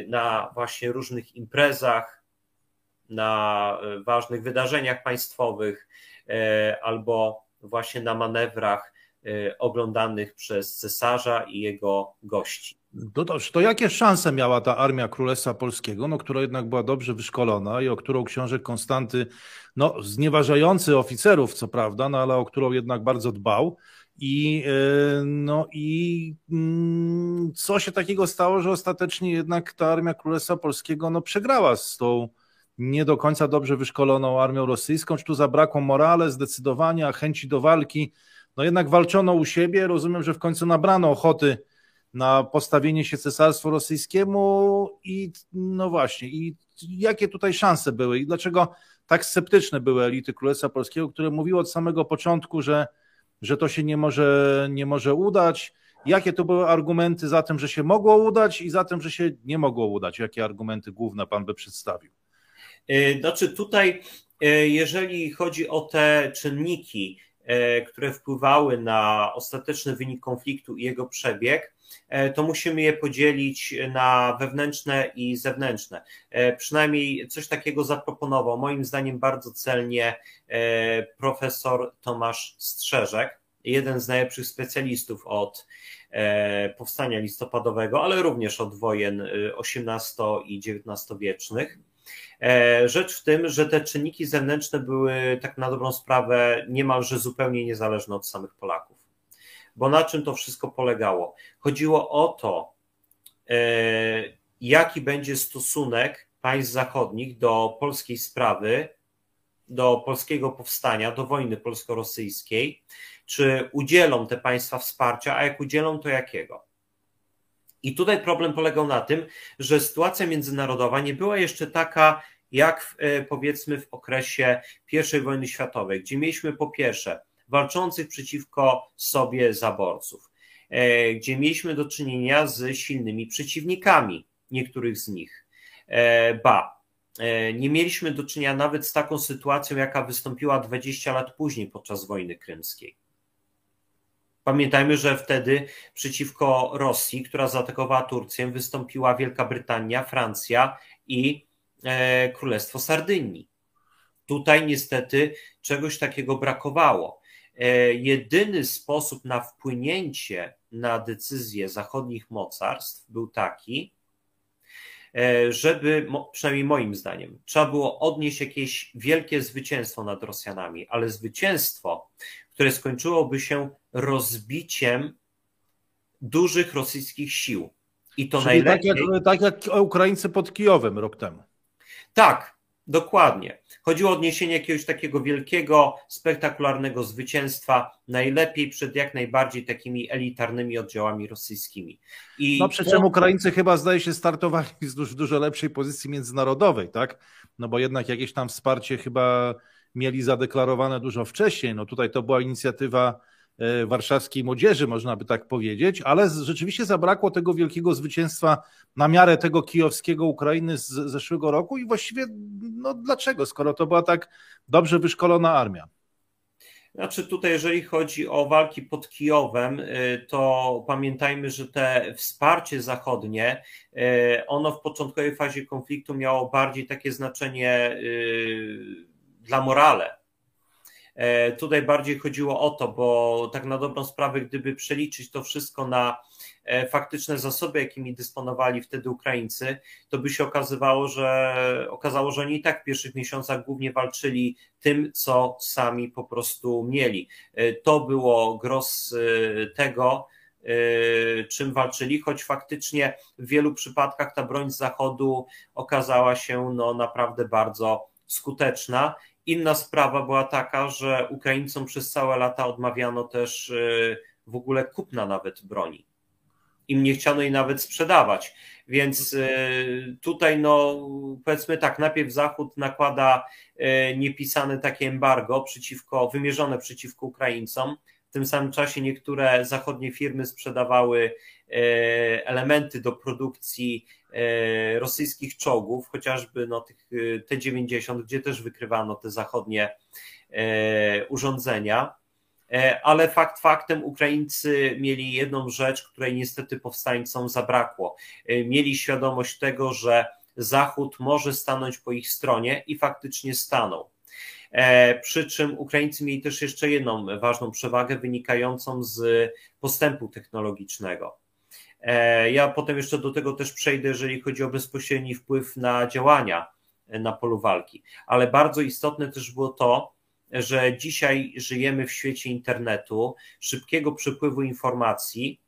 na właśnie różnych imprezach, na ważnych wydarzeniach państwowych albo właśnie na manewrach oglądanych przez cesarza i jego gości. To, to, to, jakie szanse miała ta armia Królestwa Polskiego, no, która jednak była dobrze wyszkolona i o którą książę Konstanty, no, znieważający oficerów, co prawda, no, ale o którą jednak bardzo dbał. I, e, no, i mm, co się takiego stało, że ostatecznie jednak ta armia Królestwa Polskiego no, przegrała z tą nie do końca dobrze wyszkoloną armią rosyjską? Czy tu zabrakło morale, zdecydowania, chęci do walki? No jednak walczono u siebie. Rozumiem, że w końcu nabrano ochoty na postawienie się cesarstwu rosyjskiemu i no właśnie, i jakie tutaj szanse były i dlaczego tak sceptyczne były elity Królestwa Polskiego, które mówiły od samego początku, że, że to się nie może, nie może udać. Jakie to były argumenty za tym, że się mogło udać i za tym, że się nie mogło udać? Jakie argumenty główne pan by przedstawił? E, znaczy tutaj, e, jeżeli chodzi o te czynniki, e, które wpływały na ostateczny wynik konfliktu i jego przebieg, to musimy je podzielić na wewnętrzne i zewnętrzne. E, przynajmniej coś takiego zaproponował, moim zdaniem bardzo celnie e, profesor Tomasz Strzeżek, jeden z najlepszych specjalistów od powstania listopadowego, ale również od wojen XVIII i XIX wiecznych. Rzecz w tym, że te czynniki zewnętrzne były tak na dobrą sprawę niemalże zupełnie niezależne od samych Polaków bo na czym to wszystko polegało? Chodziło o to, e, jaki będzie stosunek państw zachodnich do polskiej sprawy, do polskiego powstania, do wojny polsko-rosyjskiej, czy udzielą te państwa wsparcia, a jak udzielą, to jakiego? I tutaj problem polegał na tym, że sytuacja międzynarodowa nie była jeszcze taka, jak w, e, powiedzmy w okresie I wojny światowej, gdzie mieliśmy po pierwsze walczących przeciwko sobie zaborców, e, gdzie mieliśmy do czynienia z silnymi przeciwnikami niektórych z nich. E, ba, e, nie mieliśmy do czynienia nawet z taką sytuacją, jaka wystąpiła 20 lat później podczas wojny krymskiej. Pamiętajmy, że wtedy przeciwko Rosji, która zaatakowała Turcję, wystąpiła Wielka Brytania, Francja i Królestwo Sardynii. Tutaj niestety czegoś takiego brakowało. E, jedyny sposób na wpłynięcie na decyzje zachodnich mocarstw był taki, e, żeby, przynajmniej moim zdaniem, trzeba było odnieść jakieś wielkie zwycięstwo nad Rosjanami, ale zwycięstwo, które skończyłoby się rozbiciem dużych rosyjskich sił. I to Czyli najlepiej. Tak jak, tak jak Ukraińcy pod Kijowem rok temu. Tak, Dokładnie. Chodziło o odniesienie jakiegoś takiego wielkiego, spektakularnego zwycięstwa, najlepiej przed jak najbardziej takimi elitarnymi oddziałami rosyjskimi. I no przy czym Ukraińcy chyba zdaje się startowali z dużo, lepszej pozycji międzynarodowej, tak? No bo jednak jakieś tam wsparcie chyba mieli zadeklarowane dużo wcześniej. No tutaj to była inicjatywa warszawskiej młodzieży, można by tak powiedzieć, ale rzeczywiście zabrakło tego wielkiego zwycięstwa na miarę tego kijowskiego Ukrainy z zeszłego roku i właściwie no dlaczego, skoro to była tak dobrze wyszkolona armia? Znaczy tutaj, jeżeli chodzi o walki pod Kijowem, y, to pamiętajmy, że te wsparcie zachodnie, y, ono w początkowej fazie konfliktu miało bardziej takie znaczenie dla morale, Tutaj bardziej chodziło o to, bo tak na dobrą sprawę, gdyby przeliczyć to wszystko na E, faktyczne zasoby, jakimi dysponowali wtedy Ukraińcy, to by się okazywało, że okazało, że oni i tak w pierwszych miesiącach głównie walczyli tym, co sami po prostu mieli. E, to było gros e, tego, czym walczyli, choć faktycznie w wielu przypadkach ta broń z zachodu okazała się no, naprawdę bardzo skuteczna. Inna sprawa była taka, że Ukraińcom przez całe lata odmawiano też w ogóle kupna nawet broni im nie chciano jej nawet sprzedawać. Więc e, tutaj, no, powiedzmy tak, najpierw Zachód nakłada e, niepisane takie embargo przeciwko, wymierzone przeciwko Ukraińcom. W tym samym czasie niektóre zachodnie firmy sprzedawały elementy do produkcji rosyjskich czołgów, chociażby no, tych T-90, gdzie też wykrywano te zachodnie urządzenia. E, ale fakt faktem Ukraińcy mieli jedną rzecz, której niestety powstańcom zabrakło. E, mieli świadomość tego, że Zachód może stanąć po ich stronie i faktycznie stanął. E, przy czym Ukraińcy mieli też jeszcze jedną ważną przewagę wynikającą z postępu technologicznego. Ja potem jeszcze do tego też przejdę, jeżeli chodzi o bezpośredni wpływ na działania na polu walki, ale bardzo istotne też było to, że dzisiaj żyjemy w świecie internetu, szybkiego przepływu informacji,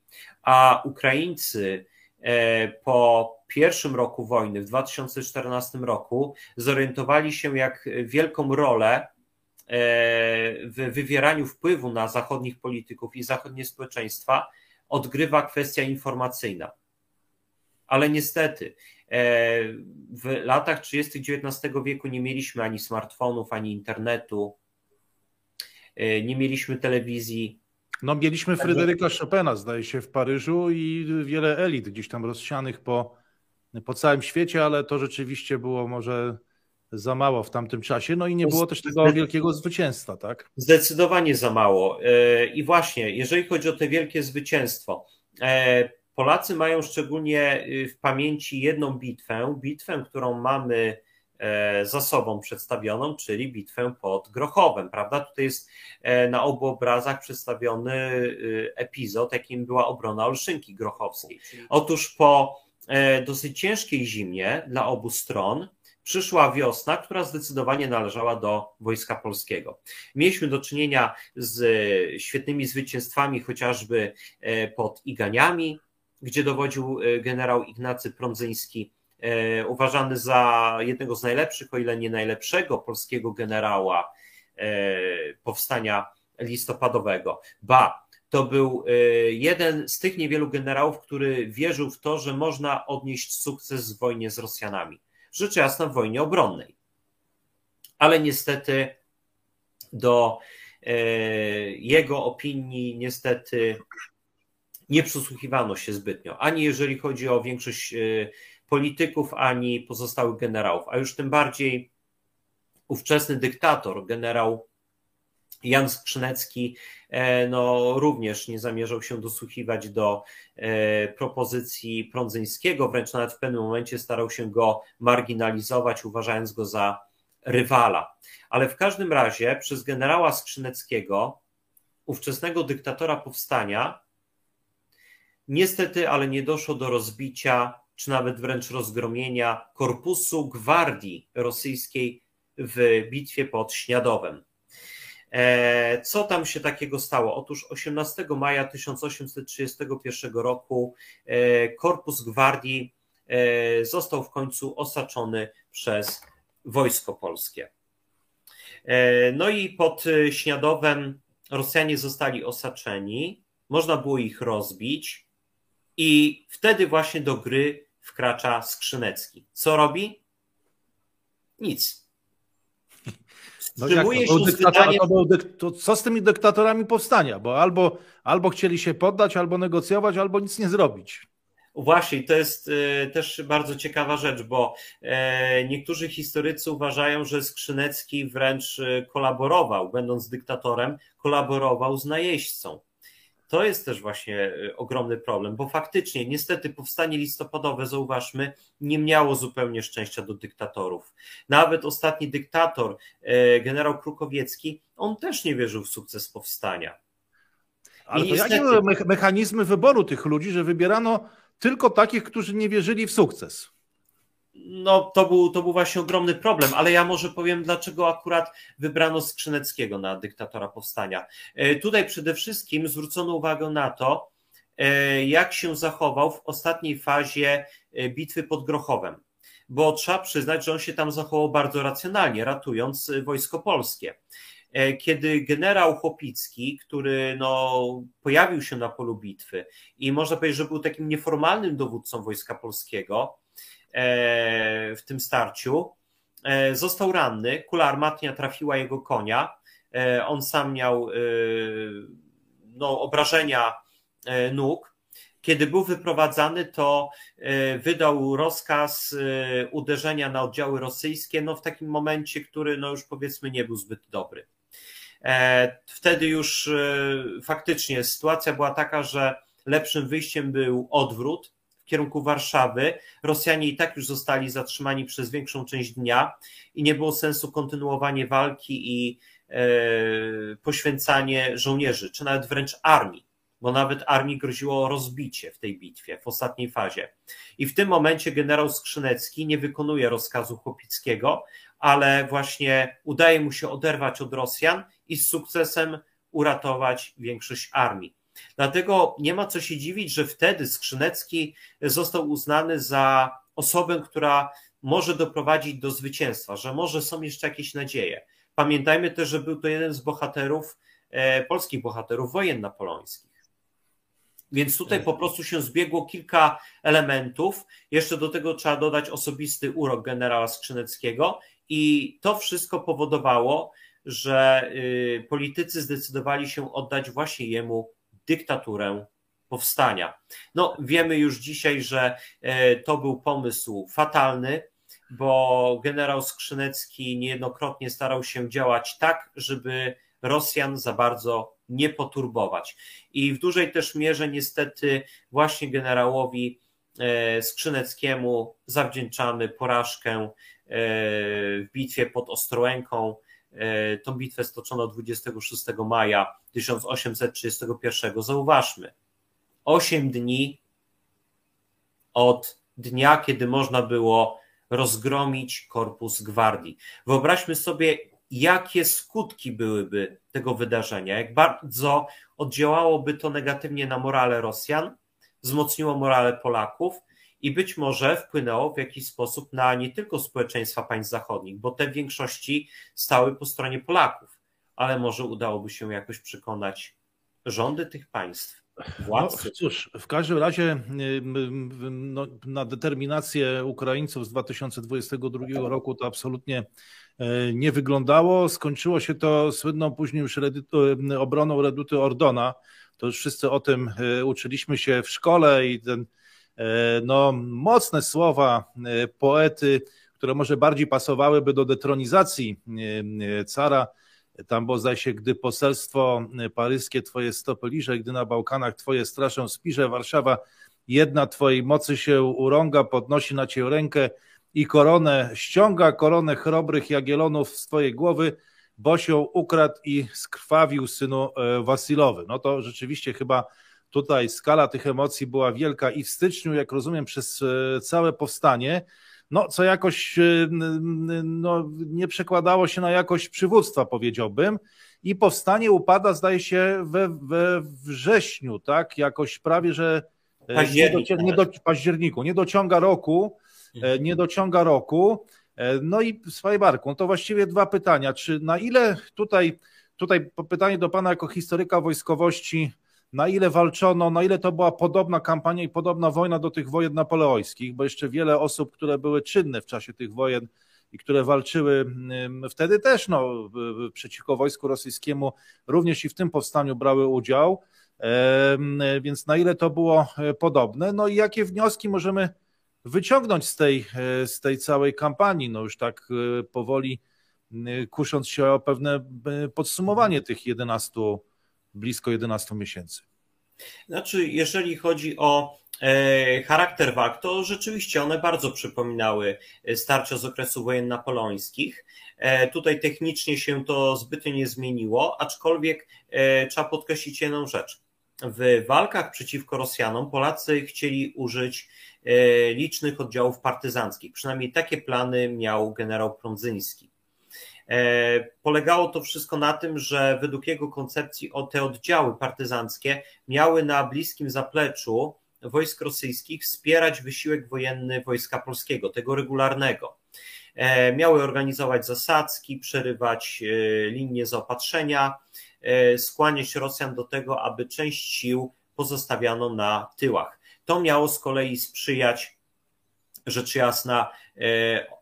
a Ukraińcy e, po pierwszym roku wojny, w 2014 roku, zorientowali się, jak wielką rolę e, w wywieraniu wpływu na zachodnich polityków i zachodnie społeczeństwa odgrywa kwestia informacyjna. Ale niestety, e, w latach 30. XIX wieku nie mieliśmy ani smartfonów, ani internetu, E, nie mieliśmy telewizji. No mieliśmy Fryderyka Chopina, zdaje się, w Paryżu i wiele elit gdzieś tam rozsianych po, po całym świecie, ale to rzeczywiście było może za mało w tamtym czasie, no i nie było też tego wielkiego zwycięstwa, tak? Zdecydowanie za mało. E, I właśnie, jeżeli chodzi o te wielkie zwycięstwo, e, Polacy mają szczególnie w pamięci jedną bitwę, bitwę, którą mamy E, za sobą przedstawioną, czyli bitwę pod Grochowem, prawda? Tutaj jest na obu obrazach przedstawiony e, epizod, jakim była obrona Olszynki Grochowskiej. Otóż po dosyć ciężkiej zimie dla obu stron, przyszła wiosna, która zdecydowanie należała do Wojska Polskiego. Mieliśmy do czynienia z świetnymi zwycięstwami, chociażby pod Iganiami, gdzie dowodził generał Ignacy Prądzyński, E, uważany za jednego z najlepszych, o ile nie najlepszego polskiego generała e, powstania listopadowego. Ba, to był e, jeden z tych niewielu generałów, który wierzył w to, że można odnieść sukces w wojnie z Rosjanami. Rzecz jasna w wojnie obronnej. Ale niestety do jego opinii niestety nie przysłuchiwano się zbytnio, ani jeżeli chodzi o większość polityków, ani pozostałych generałów, a już tym bardziej ówczesny dyktator, generał Jan Skrzynecki, e, no, również nie zamierzał się dosłuchiwać do e, propozycji Prądzyńskiego, wręcz nawet w pewnym momencie starał się go marginalizować, uważając go za rywala. Ale w każdym razie przez generała Skrzyneckiego, ówczesnego dyktatora powstania, niestety, ale nie doszło do rozbicia czy nawet wręcz rozgromienia korpusu gwardii rosyjskiej w bitwie pod Śniadowem. E, co tam się takiego stało? Otóż 18 maja 1831 roku e, korpus gwardii e, został w końcu osaczony przez wojsko polskie. No i pod Śniadowem Rosjanie zostali osaczeni, można było ich rozbić, i wtedy właśnie do gry wkracza Skrzynecki. Co robi? Nic. No jak, dyktator, to co z tymi dyktatorami powstania? Bo albo, albo chcieli się poddać, albo negocjować, albo nic nie zrobić. Właśnie, to jest e, też bardzo ciekawa rzecz, bo e, niektórzy historycy uważają, że Skrzynecki wręcz e, kolaborował, będąc dyktatorem, kolaborował z najeźdźcą to jest też właśnie ogromny problem, bo faktycznie, niestety, powstanie listopadowe, zauważmy, nie miało zupełnie szczęścia do dyktatorów. Nawet ostatni dyktator, generał Krukowiecki, on też nie wierzył w sukces powstania. Ale to jakie były mechanizmy wyboru tych ludzi, że wybierano tylko takich, którzy nie wierzyli w sukces? No, to był, to był właśnie ogromny problem, ale ja może powiem, dlaczego akurat wybrano Skrzyneckiego na dyktatora powstania. E, tutaj przede wszystkim zwrócono uwagę na to, e, jak się zachował w ostatniej fazie e, bitwy pod Grochowem, bo trzeba przyznać, że on się tam zachował bardzo racjonalnie, ratując wojsko polskie. Kiedy generał Chopicki, który no, pojawił się na polu bitwy i można powiedzieć, że był takim nieformalnym dowódcą wojska polskiego, w tym starciu. E, został ranny, kula armatnia trafiła jego konia. E, on sam miał no, obrażenia nóg. Kiedy był wyprowadzany, to wydał rozkaz uderzenia na oddziały rosyjskie, no w takim momencie, który no już powiedzmy nie był zbyt dobry. Wtedy już faktycznie sytuacja była taka, że lepszym wyjściem był odwrót, kierunku Warszawy. Rosjanie i tak już zostali zatrzymani przez większą część dnia i nie było sensu kontynuowanie walki i e, poświęcanie żołnierzy, czy nawet wręcz armii, bo nawet armii groziło rozbicie w tej bitwie, w ostatniej fazie. I w tym momencie generał Skrzynecki nie wykonuje rozkazu Chłopickiego, ale właśnie udaje mu się oderwać od Rosjan i z sukcesem uratować większość armii. Dlatego nie ma co się dziwić, że wtedy Skrzynecki został uznany za osobę, która może doprowadzić do zwycięstwa, że może są jeszcze jakieś nadzieje. Pamiętajmy też, że był to jeden z bohaterów, e, polskich bohaterów wojen napoleońskich. Więc tutaj po prostu się zbiegło kilka elementów. Jeszcze do tego trzeba dodać osobisty urok generała Skrzyneckiego, i to wszystko powodowało, że y, politycy zdecydowali się oddać właśnie jemu dyktaturę powstania. No, wiemy już dzisiaj, że e, to był pomysł fatalny, bo generał Skrzynecki niejednokrotnie starał się działać tak, żeby Rosjan za bardzo nie poturbować. I w dużej też mierze niestety właśnie generałowi e, Skrzyneckiemu zawdzięczamy porażkę e, w bitwie pod Ostrołęką, tą bitwę stoczono 26 maja 1831. Zauważmy, 8 dni od dnia, kiedy można było rozgromić korpus gwardii. Wyobraźmy sobie, jakie skutki byłyby tego wydarzenia, jak bardzo oddziałałoby to negatywnie na morale Rosjan, wzmocniło morale Polaków i być może wpłynęło w jakiś sposób na nie tylko społeczeństwa państw zachodnich, bo te w większości stały po stronie Polaków, ale może udałoby się jakoś przekonać rządy tych państw. Władcy. No, cóż, w każdym razie no, na determinację Ukraińców z 2022 roku to absolutnie e, nie wyglądało. Skończyło się to słynną później już obroną reduty Ordona. To już wszyscy o tym e, uczyliśmy się w szkole i ten E, no, mocne słowa e, poety, które może bardziej pasowałyby do detronizacji e, cara. Tam bo zdaje się, gdy poselstwo paryskie twoje stopy liże, gdy na Bałkanach twoje straszą spirze, Warszawa jedna twojej mocy się urąga, podnosi na cię rękę i koronę ściąga, koronę chrobrych Jagielonów z twojej głowy, bo się ukradł i skrwawił synu Wasilowy. No to rzeczywiście chyba Tutaj skala tych emocji była wielka i w styczniu, jak rozumiem, przez e, całe powstanie, no, co jakoś e, no, nie przekładało się na jakość przywództwa, powiedziałbym. I powstanie upada, zdaje się, we, we wrześniu, tak? Jakoś prawie, że e, nie do, nie do październiku, nie dociąga roku, mhm. nie dociąga roku. No i swoje barku, no to właściwie dwa pytania. Czy na ile tutaj, tutaj pytanie do Pana jako historyka wojskowości, na ile walczono, na ile to była podobna kampania i podobna wojna do tych wojen napoleońskich, bo jeszcze wiele osób, które były czynne w czasie tych wojen i które walczyły wtedy też no, przeciwko wojsku rosyjskiemu, również i w tym powstaniu brały udział. Więc na ile to było e, podobne? No i jakie wnioski możemy wyciągnąć z tej, e, z tej całej kampanii? No już tak e, powoli kusząc się o pewne podsumowanie tych 11 blisko 11 miesięcy. Znaczy, jeżeli chodzi o e, charakter walk, to rzeczywiście one bardzo przypominały starcia z okresu wojen napoleońskich. E, tutaj technicznie się to zbytnio nie zmieniło, aczkolwiek e, trzeba podkreślić jedną rzecz. W walkach przeciwko Rosjanom Polacy chcieli użyć licznych oddziałów partyzanckich. Przynajmniej takie plany miał generał Prądzyński. E, polegało to wszystko na tym, że według jego koncepcji te oddziały partyzanckie miały na bliskim zapleczu wojsk rosyjskich wspierać wysiłek wojenny wojska polskiego, tego regularnego. E, miały organizować zasadzki, przerywać e, linie zaopatrzenia, skłaniać Rosjan do tego, aby część sił pozostawiano na tyłach. To miało z kolei sprzyjać rzecz jasna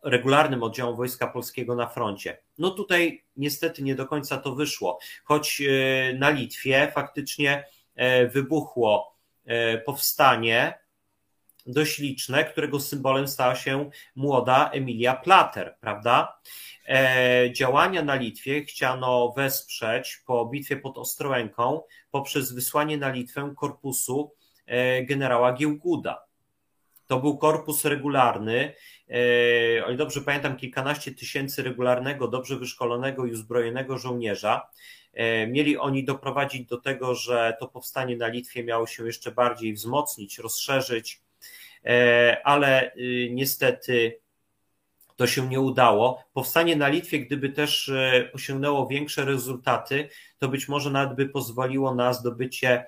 regularnym oddziałom Wojska Polskiego na froncie. No tutaj niestety nie do końca to wyszło, choć e, na Litwie faktycznie e, wybuchło e, powstanie dość liczne, którego symbolem stała się młoda Emilia Plater, prawda? Działania na Litwie chciano wesprzeć po bitwie pod Ostrołęką poprzez wysłanie na Litwę korpusu generała Giełguda. To był korpus regularny, o ile dobrze pamiętam, kilkanaście tysięcy regularnego, dobrze wyszkolonego i uzbrojonego żołnierza. E, mieli oni doprowadzić do tego, że to powstanie na Litwie miało się jeszcze bardziej wzmocnić, rozszerzyć, e, ale y, niestety to się nie udało. Powstanie na Litwie, gdyby też osiągnęło większe rezultaty, to być może nawet by pozwoliło na zdobycie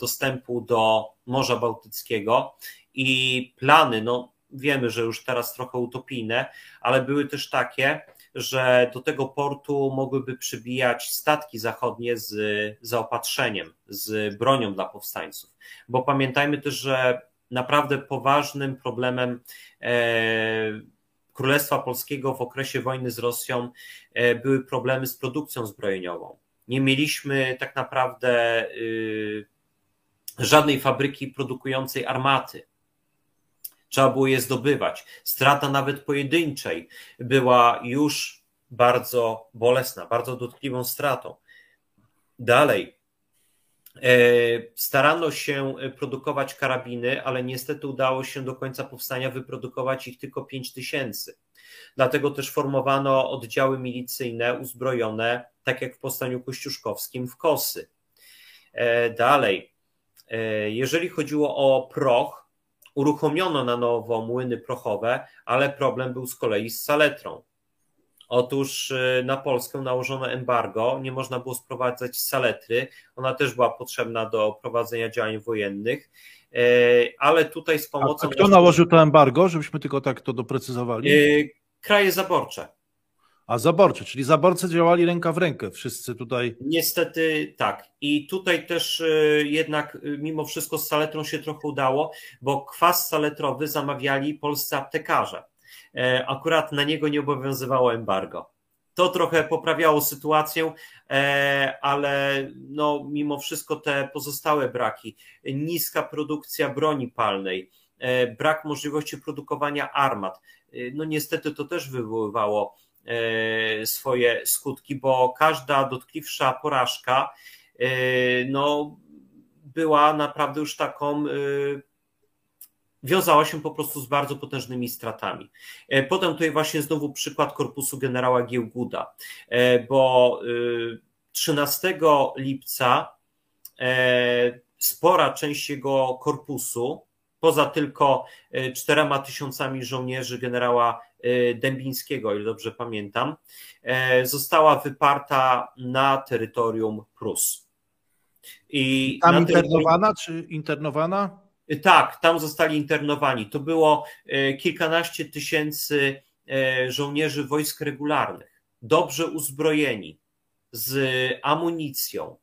dostępu do Morza Bałtyckiego i plany, no wiemy, że już teraz trochę utopijne, ale były też takie, że do tego portu mogłyby przybijać statki zachodnie z zaopatrzeniem, z bronią dla powstańców. Bo pamiętajmy też, że naprawdę poważnym problemem e, Królestwa Polskiego w okresie wojny z Rosją e, były problemy z produkcją zbrojeniową. Nie mieliśmy tak naprawdę y, żadnej fabryki produkującej armaty trzeba było je zdobywać. Strata nawet pojedynczej była już bardzo bolesna, bardzo dotkliwą stratą. Dalej, e, Starano się produkować karabiny, ale niestety udało się do końca powstania wyprodukować ich tylko 5 tysięcy. Dlatego też formowano oddziały milicyjne uzbrojone, tak jak w powstaniu kościuszkowskim, w kosy. E, dalej, e, jeżeli chodziło o proch, Uruchomiono na nowo młyny prochowe, ale problem był z kolei z saletrą. Otóż y, na Polskę nałożono embargo, nie można było sprowadzać saletry, ona też była potrzebna do prowadzenia działań wojennych, y, ale tutaj z pomocą. A kto nałożył to embargo, żebyśmy tylko tak to doprecyzowali? Y, kraje zaborcze. A zaborcy, czyli zaborcy działali ręka w rękę, wszyscy tutaj. Niestety tak. I tutaj też y, jednak y, mimo wszystko z saletrą się trochę udało, bo kwas saletrowy zamawiali polscy aptekarze. E, akurat na niego nie obowiązywało embargo. To trochę poprawiało sytuację, e, ale no, mimo wszystko te pozostałe braki, niska produkcja broni palnej, e, brak możliwości produkowania armat, no niestety to też wywoływało swoje skutki, bo każda dotkliwsza porażka e, no, była naprawdę już taką e, wiązała się po prostu z bardzo potężnymi stratami. Potem tutaj właśnie znowu przykład korpusu generała Giełguda, bo 13 lipca spora część jego korpusu, poza tylko czterema tysiącami żołnierzy generała Dębińskiego, o ile dobrze pamiętam, e, została wyparta na terytorium Prus. I tam internowana, czy internowana? Y, tak, tam zostali internowani. To było y, kilkanaście tysięcy żołnierzy wojsk regularnych, dobrze uzbrojeni, z amunicją,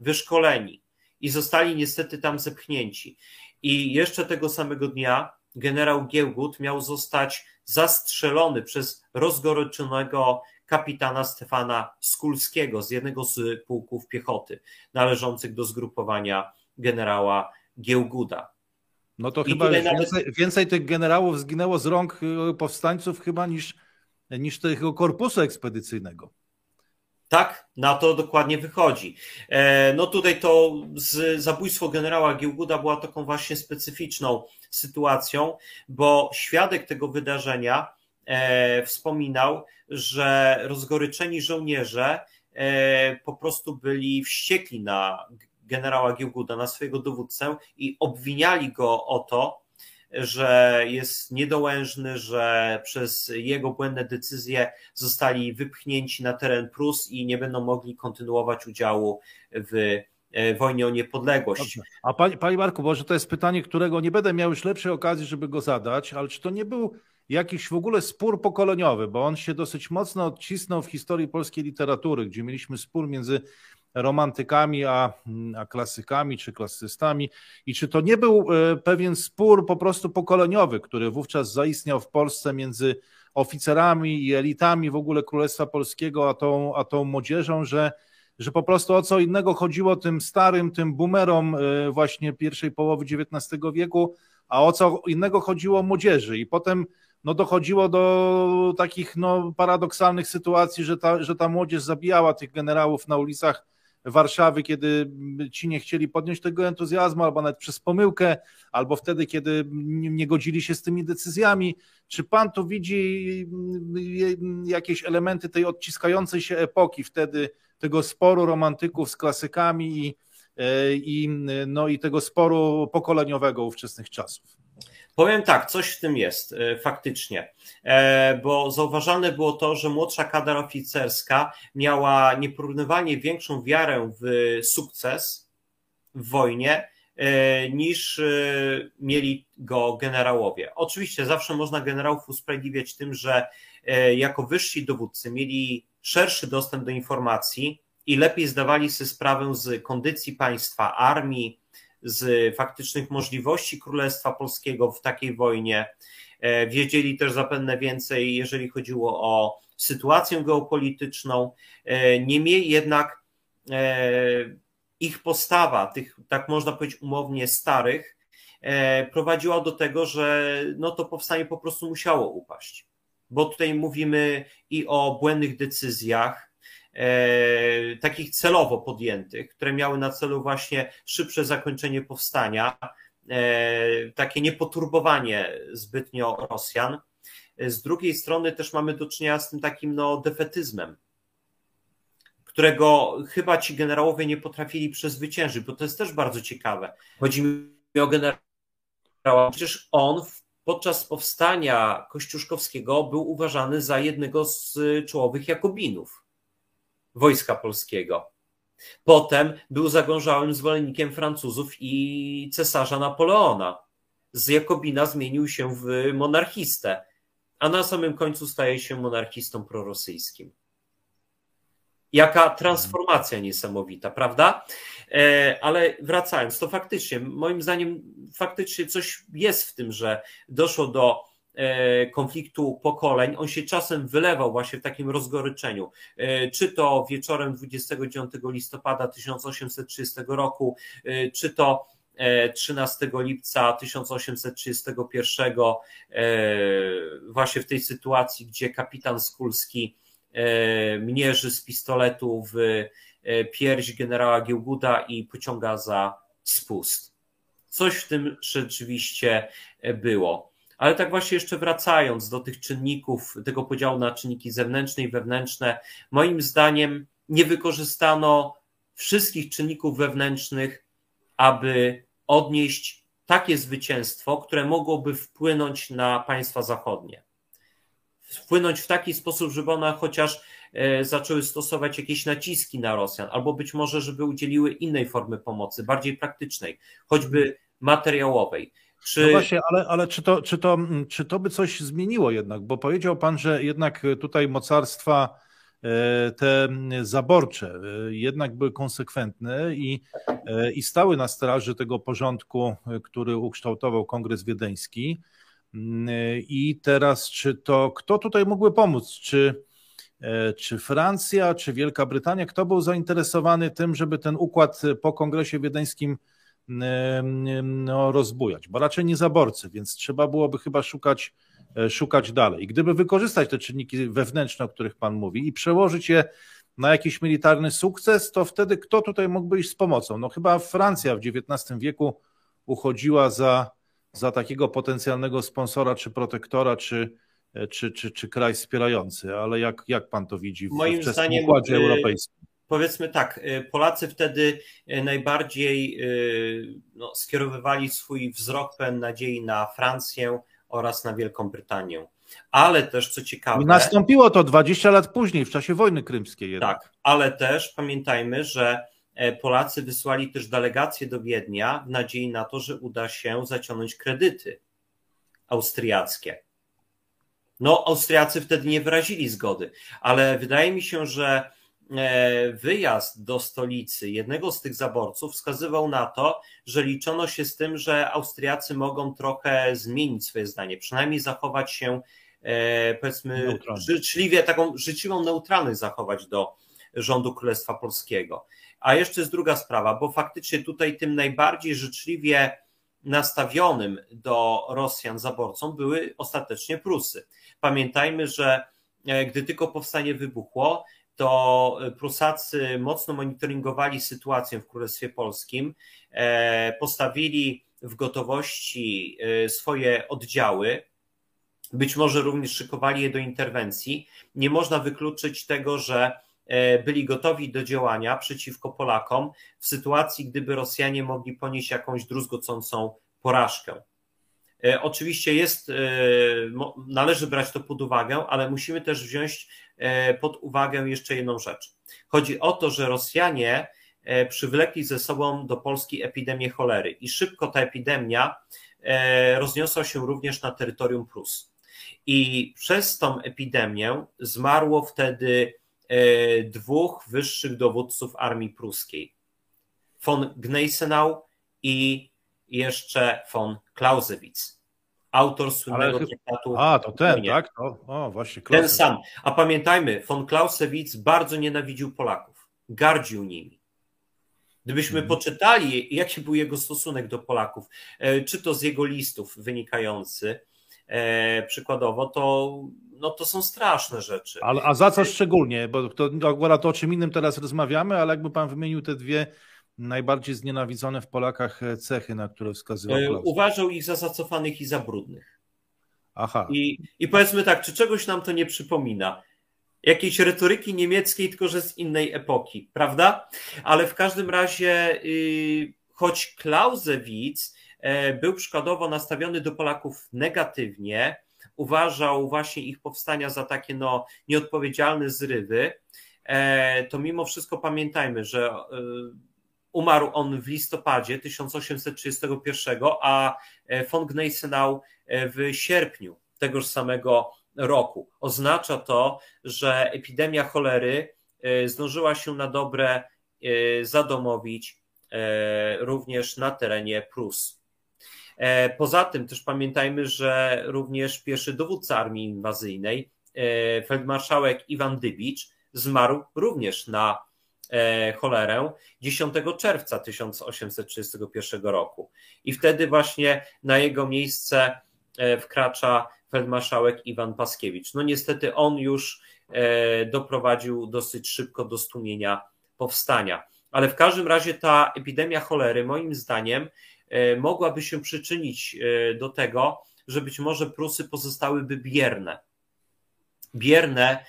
wyszkoleni i zostali niestety tam zepchnięci. I jeszcze tego samego dnia generał Giełgut miał zostać zastrzelony przez rozgoryczonego kapitana Stefana Skulskiego z jednego z pułków piechoty należących do zgrupowania generała Giełguda. No to I chyba nawet... więcej, więcej, tych generałów zginęło z rąk y, powstańców chyba niż, niż tego korpusu ekspedycyjnego. Tak, na to dokładnie wychodzi. E, no tutaj to zabójstwo generała Giełguda była taką właśnie specyficzną sytuacją, bo świadek tego wydarzenia e, wspominał, że rozgoryczeni żołnierze e, po prostu byli wściekli na generała Giełguda, na swojego dowódcę i obwiniali go o to, że jest niedołężny, że przez jego błędne decyzje zostali wypchnięci na teren Prus i nie będą mogli kontynuować udziału w e, wojnie o niepodległość. Dobrze. A panie, panie Marku, może to jest pytanie, którego nie będę miał już lepszej okazji, żeby go zadać, ale czy to nie był jakiś w ogóle spór pokoleniowy, bo on się dosyć mocno odcisnął w historii polskiej literatury, gdzie mieliśmy spór między romantykami, a, a klasykami czy klasystami. I czy to nie był e, pewien spór po prostu pokoleniowy, który wówczas zaistniał w Polsce między oficerami i elitami w ogóle Królestwa Polskiego, a tą, a tą młodzieżą, że, że po prostu o co innego chodziło tym starym, tym boomerom e, właśnie pierwszej połowy XIX wieku, a o co innego chodziło młodzieży. I potem no dochodziło do takich no, paradoksalnych sytuacji, że ta, że ta młodzież zabijała tych generałów na ulicach Warszawy, kiedy ci nie chcieli podnieść tego entuzjazmu, albo nawet przez pomyłkę, albo wtedy, kiedy nie godzili się z tymi decyzjami. Czy pan tu widzi mm, jakieś elementy tej odciskającej się epoki, wtedy tego sporu romantyków z klasykami i, e, i, no, i tego sporu pokoleniowego ówczesnych czasów? Powiem tak, coś w tym jest e, faktycznie, e, bo zauważalne było to, że młodsza kadra oficerska miała nieporównywalnie większą wiarę w sukces w wojnie e, niż mieli go generałowie. Oczywiście zawsze można generałów usprawiedliwiać tym, że jako wyżsi dowódcy mieli szerszy dostęp do informacji i lepiej zdawali sobie sprawę z kondycji państwa, armii, z faktycznych możliwości Królestwa Polskiego w takiej wojnie. E, wiedzieli też zapewne więcej, jeżeli chodziło o sytuację geopolityczną. E, niemniej jednak e, ich postawa, tych, tak można powiedzieć, umownie starych, prowadziła do tego, że no to powstanie po prostu musiało upaść. Bo tutaj mówimy i o błędnych decyzjach, takich celowo podjętych, które miały na celu właśnie szybsze zakończenie powstania, e, takie niepoturbowanie zbytnio Rosjan. Z drugiej strony też mamy do czynienia z tym takim no, defetyzmem, którego chyba ci generałowie nie potrafili przezwyciężyć, bo to jest też bardzo ciekawe. Chodzi mi o generała, przecież on podczas powstania kościuszkowskiego był uważany za jednego z czołowych Jakobinów Wojska Polskiego. Potem był zagążałym zwolennikiem Francuzów i cesarza Napoleona. Z Jakobina zmienił się w monarchistę, a na samym końcu staje się monarchistą prorosyjskim. Jaka transformacja niesamowita, prawda? E, ale wracając, to faktycznie, moim zdaniem, faktycznie coś jest w tym, że doszło do konfliktu pokoleń, on się czasem wylewał właśnie w takim rozgoryczeniu. E, czy to wieczorem 29 listopada 1830 roku, e, czy to 13 lipca 1831, właśnie w tej sytuacji, gdzie kapitan Skulski mierzy z pistoletu w pierś generała Giełguda i pociąga za spust. Coś w tym rzeczywiście było. Ale tak właśnie jeszcze wracając do tych czynników, tego podziału na czynniki zewnętrzne i wewnętrzne, moim zdaniem nie wykorzystano wszystkich czynników wewnętrznych, aby odnieść takie zwycięstwo, które mogłoby wpłynąć na państwa zachodnie. Wpłynąć w taki sposób, żeby one chociaż e, zaczęły stosować jakieś naciski na Rosjan, albo być może, żeby udzieliły innej formy pomocy, bardziej praktycznej, choćby materiałowej. Czy... No właśnie, ale, ale czy, to, czy, to, czy to by coś zmieniło jednak? Bo powiedział Pan, że jednak tutaj mocarstwa e, te zaborcze e, jednak były konsekwentne i, e, i stały na straży tego porządku, który ukształtował Kongres Wiedeński. I teraz, czy to kto tutaj mógłby pomóc? Czy, czy Francja, czy Wielka Brytania? Kto był zainteresowany tym, żeby ten układ po Kongresie Wiedeńskim no, rozbujać, bo raczej nie zaborcy, więc trzeba byłoby chyba szukać, e, szukać dalej. I gdyby wykorzystać te czynniki wewnętrzne, o których Pan mówi, i przełożyć je na jakiś militarny sukces, to wtedy kto tutaj mógłby iść z pomocą? No chyba Francja w XIX wieku uchodziła za, za takiego potencjalnego sponsora, czy protektora, czy, czy, czy, czy kraj wspierający, ale jak, jak pan to widzi w Moim zdaniem, układzie y, europejskim? Powiedzmy tak, y, Polacy wtedy y, najbardziej no, skierowywali swój wzrok pełen nadziei na Francję oraz na Wielką Brytanię. Ale też, co ciekawe. Nastąpiło to 20 lat później, w czasie wojny krymskiej. Jednak. Tak, ale też pamiętajmy, że e, Polacy wysłali też delegację do Wiednia w nadziei na to, że uda się zaciągnąć kredyty austriackie. No, Austriacy wtedy nie wyrazili zgody, ale wydaje mi się, że wyjazd do stolicy jednego z tych zaborców wskazywał na to, że liczono się z tym, że Austriacy mogą trochę zmienić swoje zdanie, przynajmniej zachować się, e, powiedzmy, życzliwie, taką życzliwą neutralność zachować do rządu Królestwa Polskiego. A jeszcze jest druga sprawa, bo faktycznie tutaj tym najbardziej życzliwie nastawionym do Rosjan zaborcą były ostatecznie Prusy. Pamiętajmy, że e, gdy tylko powstanie wybuchło, to Prusacy mocno monitoringowali sytuację w Królestwie Polskim, e, postawili w gotowości e, swoje oddziały, być może również szykowali je do interwencji. Nie można wykluczyć tego, że byli gotowi do działania przeciwko Polakom w sytuacji, gdyby Rosjanie mogli ponieść jakąś druzgocącą porażkę. E, oczywiście jest, e, należy brać to pod uwagę, ale musimy też wziąć e, pod uwagę jeszcze jedną rzecz. Chodzi o to, że Rosjanie przywlekli ze sobą do Polski epidemię cholery i szybko ta epidemia rozniosła się również na terytorium Prus. I przez tą epidemię zmarło wtedy dwóch wyższych dowódców armii pruskiej. Von Gneisenau i jeszcze von Clausewitz, autor słynnego traktatu. A, to ten, tak? To, o, właśnie. Clausewitz. Ten sam. A pamiętajmy, von Clausewitz bardzo nienawidził Polaków, gardził nimi. Gdybyśmy hmm. poczytali, jaki był jego stosunek do Polaków, e, czy to z jego listów wynikający, e, przykładowo, to, no, to są straszne rzeczy. Ale, a za co szczególnie? Bo to akurat o czym innym teraz rozmawiamy, ale jakby pan wymienił te dwie najbardziej znienawidzone w Polakach e, cechy, na które wskazywał Klaus? Uważał ich za zacofanych i za brudnych. Aha. I, I powiedzmy tak, czy czegoś nam to nie przypomina? Jakiejś retoryki niemieckiej, tylko że z innej epoki, prawda? Ale w każdym razie, yy, choć Clausewitz yy, był przykładowo nastawiony do Polaków negatywnie, uważał właśnie ich powstania za takie no, nieodpowiedzialne zrywy, e, to mimo wszystko pamiętajmy, że Umarł on w listopadzie 1831, a e, von Gneisenau e, w sierpniu tegoż samego roku. Oznacza to, że epidemia cholery e, zdążyła się na dobre zadomowić również na terenie Prus. Poza tym też pamiętajmy, że również pierwszy dowódca armii inwazyjnej, feldmarszałek Iwan Dybicz, zmarł również na cholerę 10 czerwca 1831 roku. I wtedy właśnie na jego miejsce e, wkracza feldmarszałek Iwan Paskiewicz. No niestety on już e, doprowadził dosyć szybko do stłumienia powstania. Ale w każdym razie ta epidemia cholery, moim zdaniem, mogłaby się przyczynić do tego, że być może Prusy pozostałyby bierne. Bierne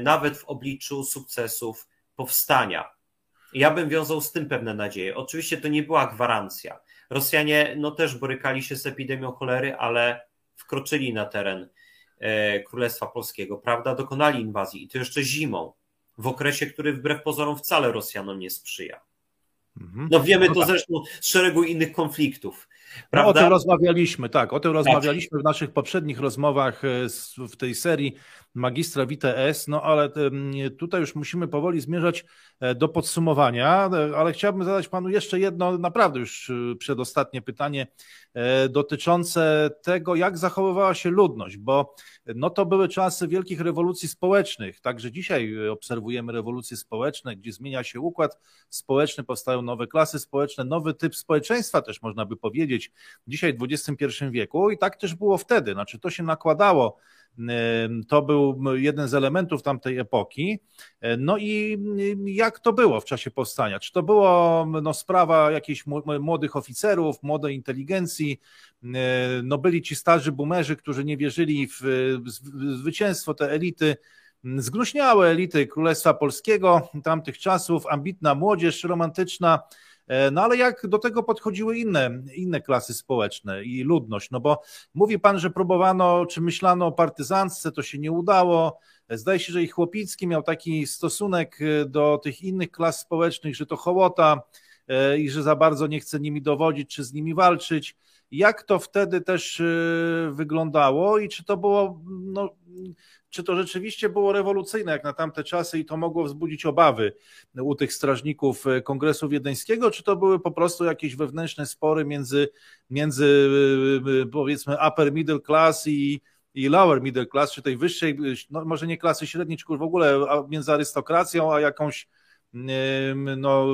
nawet w obliczu sukcesów powstania. Ja bym wiązał z tym pewne nadzieje. Oczywiście to nie była gwarancja. Rosjanie no, też borykali się z epidemią cholery, ale wkroczyli na teren e, Królestwa Polskiego, prawda? Dokonali inwazji i to jeszcze zimą, w okresie, który wbrew pozorom wcale Rosjanom nie sprzyja. Mhm. No wiemy no to tak. zresztą z szeregu innych konfliktów. No, o tym rozmawialiśmy, tak, o tym rozmawialiśmy w naszych poprzednich rozmowach e, w tej serii magistra WTS, no ale tutaj już musimy powoli zmierzać e, do podsumowania, e, ale chciałbym zadać panu jeszcze jedno, naprawdę już przedostatnie pytanie dotyczące tego, jak zachowywała się ludność, bo no to były czasy wielkich rewolucji społecznych, także dzisiaj obserwujemy rewolucje społeczne, gdzie zmienia się układ społeczny, powstają nowe klasy społeczne, nowy typ społeczeństwa też można by powiedzieć, dzisiaj w XXI wieku i tak też było wtedy, znaczy to się nakładało to był jeden z elementów tamtej epoki. No i jak to było w czasie powstania? Czy to było no, sprawa jakichś młodych oficerów, młodej inteligencji? No byli ci starzy boomerzy, którzy nie wierzyli w zwycięstwo, te elity, zgnuśniałe elity Królestwa Polskiego tamtych czasów, ambitna młodzież romantyczna, no ale jak do tego podchodziły inne, inne klasy społeczne i ludność? No bo mówi pan, że próbowano, czy myślano o partyzantce, to się nie udało. Zdaje się, że i Chłopicki miał taki stosunek e, do tych innych klas społecznych, że to hołota e, i że za bardzo nie chce nimi dowodzić, czy z nimi walczyć. Jak to wtedy też wyglądało i czy to było no, czy to rzeczywiście było rewolucyjne jak na tamte czasy i to mogło wzbudzić obawy u tych strażników e, Kongresu Wiedeńskiego, czy to były po prostu jakieś wewnętrzne spory między, między e, powiedzmy upper middle class i, i lower middle class, czy tej wyższej, no może nie klasy średniej, czy w ogóle między arystokracją, a jakąś no,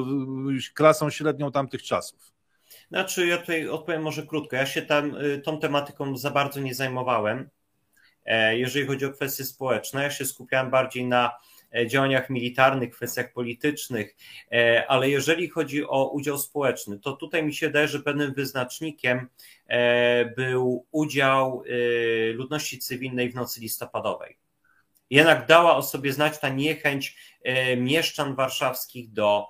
klasą średnią tamtych czasów? Znaczy, ja tutaj odpowiem może krótko. Ja się tam tą tematyką za bardzo nie zajmowałem. E, jeżeli chodzi o kwestie społeczne, ja się skupiałem bardziej na e, działaniach militarnych, kwestiach politycznych, e, ale jeżeli chodzi o udział społeczny, to tutaj mi się wydaje, że pewnym wyznacznikiem był udział ludności cywilnej w nocy listopadowej. Jednak dała o sobie znać ta niechęć mieszczan warszawskich do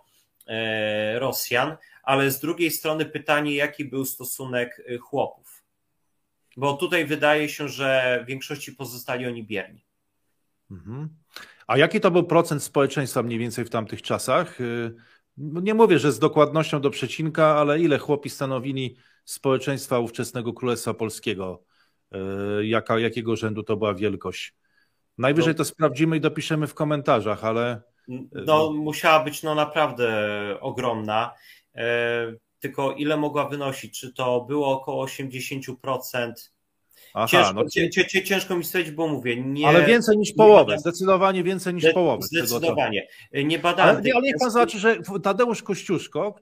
Rosjan, ale z drugiej strony pytanie, jaki był stosunek chłopów bo tutaj wydaje się, że w większości pozostali oni bierni. Mhm. A jaki to był procent społeczeństwa mniej więcej w tamtych czasach? Y, no nie mówię, że z dokładnością do przecinka, ale ile chłopi stanowili społeczeństwa ówczesnego Królestwa Polskiego? Y, jaka, jakiego rzędu to była wielkość? Najwyżej to, to sprawdzimy i dopiszemy w komentarzach, ale. No, musiała być no naprawdę ogromna. Y, tylko ile mogła wynosić? Czy to było około 80%? Aha, ciężko, no... ciężko mi stwierdzić, bo mówię. Nie, ale więcej niż połowę, zdecydowanie więcej niż połowę. Zdecydowanie. Nie badałem. Ale, ale niech pan zobaczy, że Tadeusz Kościuszko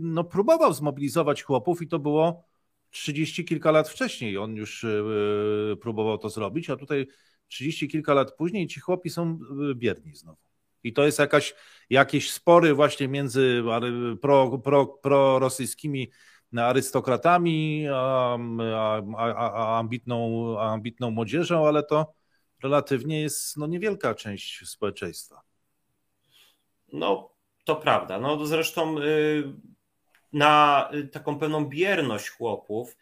no, próbował zmobilizować chłopów i to było 30 kilka lat wcześniej. On już yy, próbował to zrobić, a tutaj 30 kilka lat później ci chłopi są bierni znowu. I to jest jakaś, jakieś spory właśnie między pro, pro, prorosyjskimi arystokratami a, a, a, ambitną, ambitną młodzieżą, ale to relatywnie jest no, niewielka część społeczeństwa. No, to prawda. No, zresztą y, na taką pewną bierność chłopów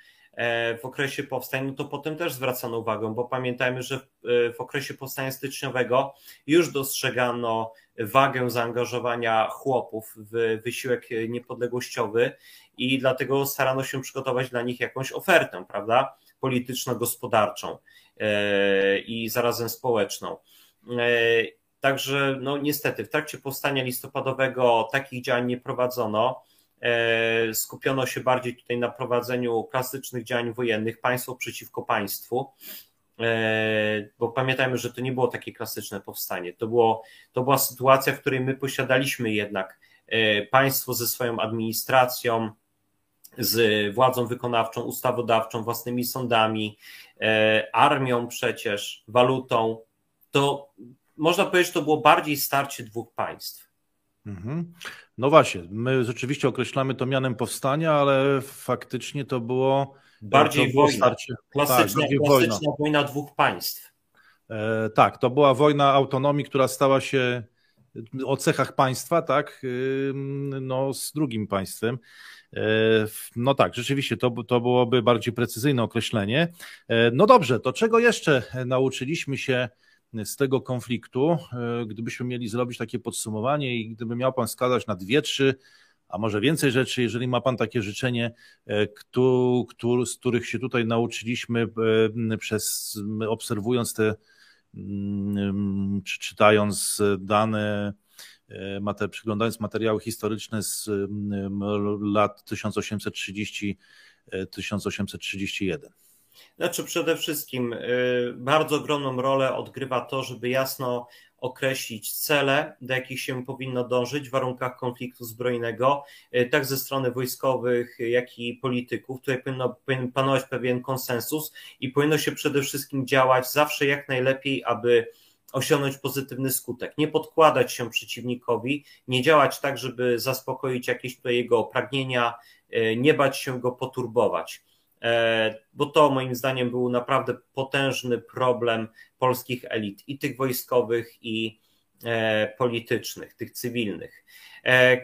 w okresie powstań, no to potem też zwracano uwagę, bo pamiętajmy, że w okresie powstania styczniowego już dostrzegano wagę zaangażowania chłopów w wysiłek niepodległościowy i dlatego starano się przygotować dla nich jakąś ofertę, prawda, polityczno-gospodarczą e, i zarazem społeczną. E, także, no niestety, w trakcie powstania listopadowego takich działań nie prowadzono. E, skupiono się bardziej tutaj na prowadzeniu klasycznych działań wojennych, państwo przeciwko państwu, e, bo pamiętajmy, że to nie było takie klasyczne powstanie. To, było, to była sytuacja, w której my posiadaliśmy jednak e, państwo ze swoją administracją, z władzą wykonawczą, ustawodawczą, własnymi sądami, armią przecież, walutą. To można powiedzieć, to było bardziej starcie dwóch państw. Mhm. No właśnie, my rzeczywiście określamy to mianem powstania, ale faktycznie to było bardziej to było wojna. Starcie, klasyczna, tak, klasyczna wojna. wojna dwóch państw. E, tak, to była wojna autonomii, która stała się o cechach państwa, tak, no, z drugim państwem. E, no tak, rzeczywiście to, to byłoby bardziej precyzyjne określenie. E, no dobrze, to czego jeszcze nauczyliśmy się z tego konfliktu, e, gdybyśmy mieli zrobić takie podsumowanie i gdyby miał Pan wskazać na dwie, trzy, a może więcej rzeczy, jeżeli ma Pan takie życzenie, e, z których się tutaj nauczyliśmy e, przez obserwując te, mm, czy czytając dane, przyglądając materiały historyczne z lat 1830-1831. Znaczy przede wszystkim y, bardzo ogromną rolę odgrywa to, żeby jasno określić cele, do jakich się powinno dążyć w warunkach konfliktu zbrojnego, tak ze strony wojskowych, jak i polityków. Tutaj powinno, powinien panować pewien konsensus i powinno się przede wszystkim działać zawsze jak najlepiej, aby osiągnąć pozytywny skutek. Nie podkładać się przeciwnikowi, nie działać tak, żeby zaspokoić jakieś jego pragnienia, e, nie bać się go poturbować. E, bo to moim zdaniem był naprawdę potężny problem polskich elit, i tych wojskowych, i e, politycznych, tych cywilnych.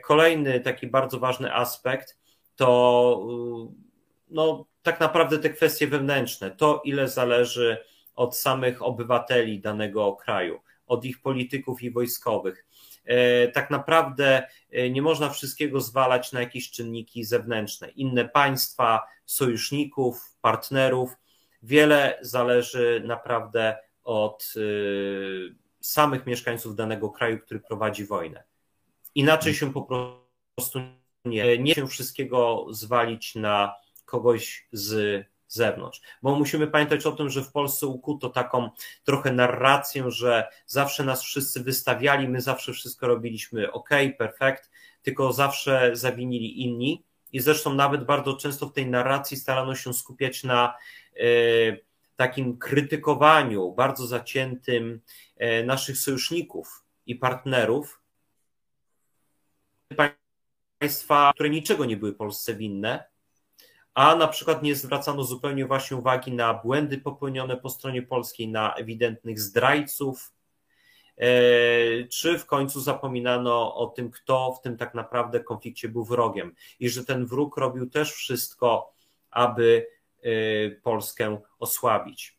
Kolejny taki bardzo ważny aspekt to no, tak naprawdę te kwestie wewnętrzne, to ile zależy od samych obywateli danego kraju, od ich polityków i wojskowych. E, tak naprawdę e, nie można wszystkiego zwalać na jakieś czynniki zewnętrzne. Inne państwa, sojuszników, partnerów. Wiele zależy naprawdę od e, samych mieszkańców danego kraju, który prowadzi wojnę. Inaczej się po prostu nie, nie się wszystkiego zwalić na kogoś z zewnątrz. Bo musimy pamiętać o tym, że w Polsce ukuto taką trochę narrację, że zawsze nas wszyscy wystawiali, my zawsze wszystko robiliśmy ok, perfekt, tylko zawsze zawinili inni. I zresztą nawet bardzo często w tej narracji starano się skupiać na y, takim krytykowaniu bardzo zaciętym y, naszych sojuszników i partnerów, państwa, które niczego nie były Polsce winne, a na przykład nie zwracano zupełnie właśnie uwagi na błędy popełnione po stronie polskiej, na ewidentnych zdrajców, e, czy w końcu zapominano o tym, kto w tym tak naprawdę konflikcie był wrogiem i że ten wróg robił też wszystko, aby e, Polskę osłabić.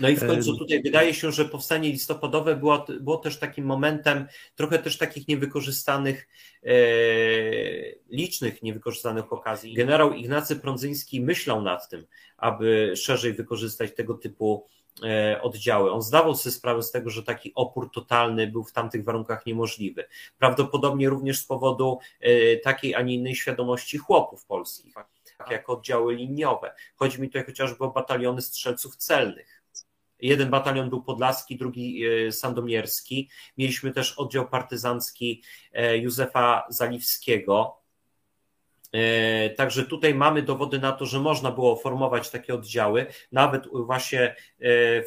No i w końcu tutaj wydaje się, że powstanie listopadowe było, było też takim momentem trochę też takich niewykorzystanych, e, licznych niewykorzystanych okazji. Generał Ignacy Prądzyński myślał nad tym, aby szerzej wykorzystać tego typu e, oddziały. On zdawał sobie sprawę z tego, że taki opór totalny był w tamtych warunkach niemożliwy. Prawdopodobnie również z powodu e, takiej, a nie innej świadomości chłopów polskich, jako oddziały liniowe. Chodzi mi tutaj chociażby o bataliony strzelców celnych Jeden batalion był podlaski, drugi e, sandomierski. Mieliśmy też oddział partyzancki e, Józefa Zaliwskiego. E, także tutaj mamy dowody na to, że można było formować takie oddziały, nawet właśnie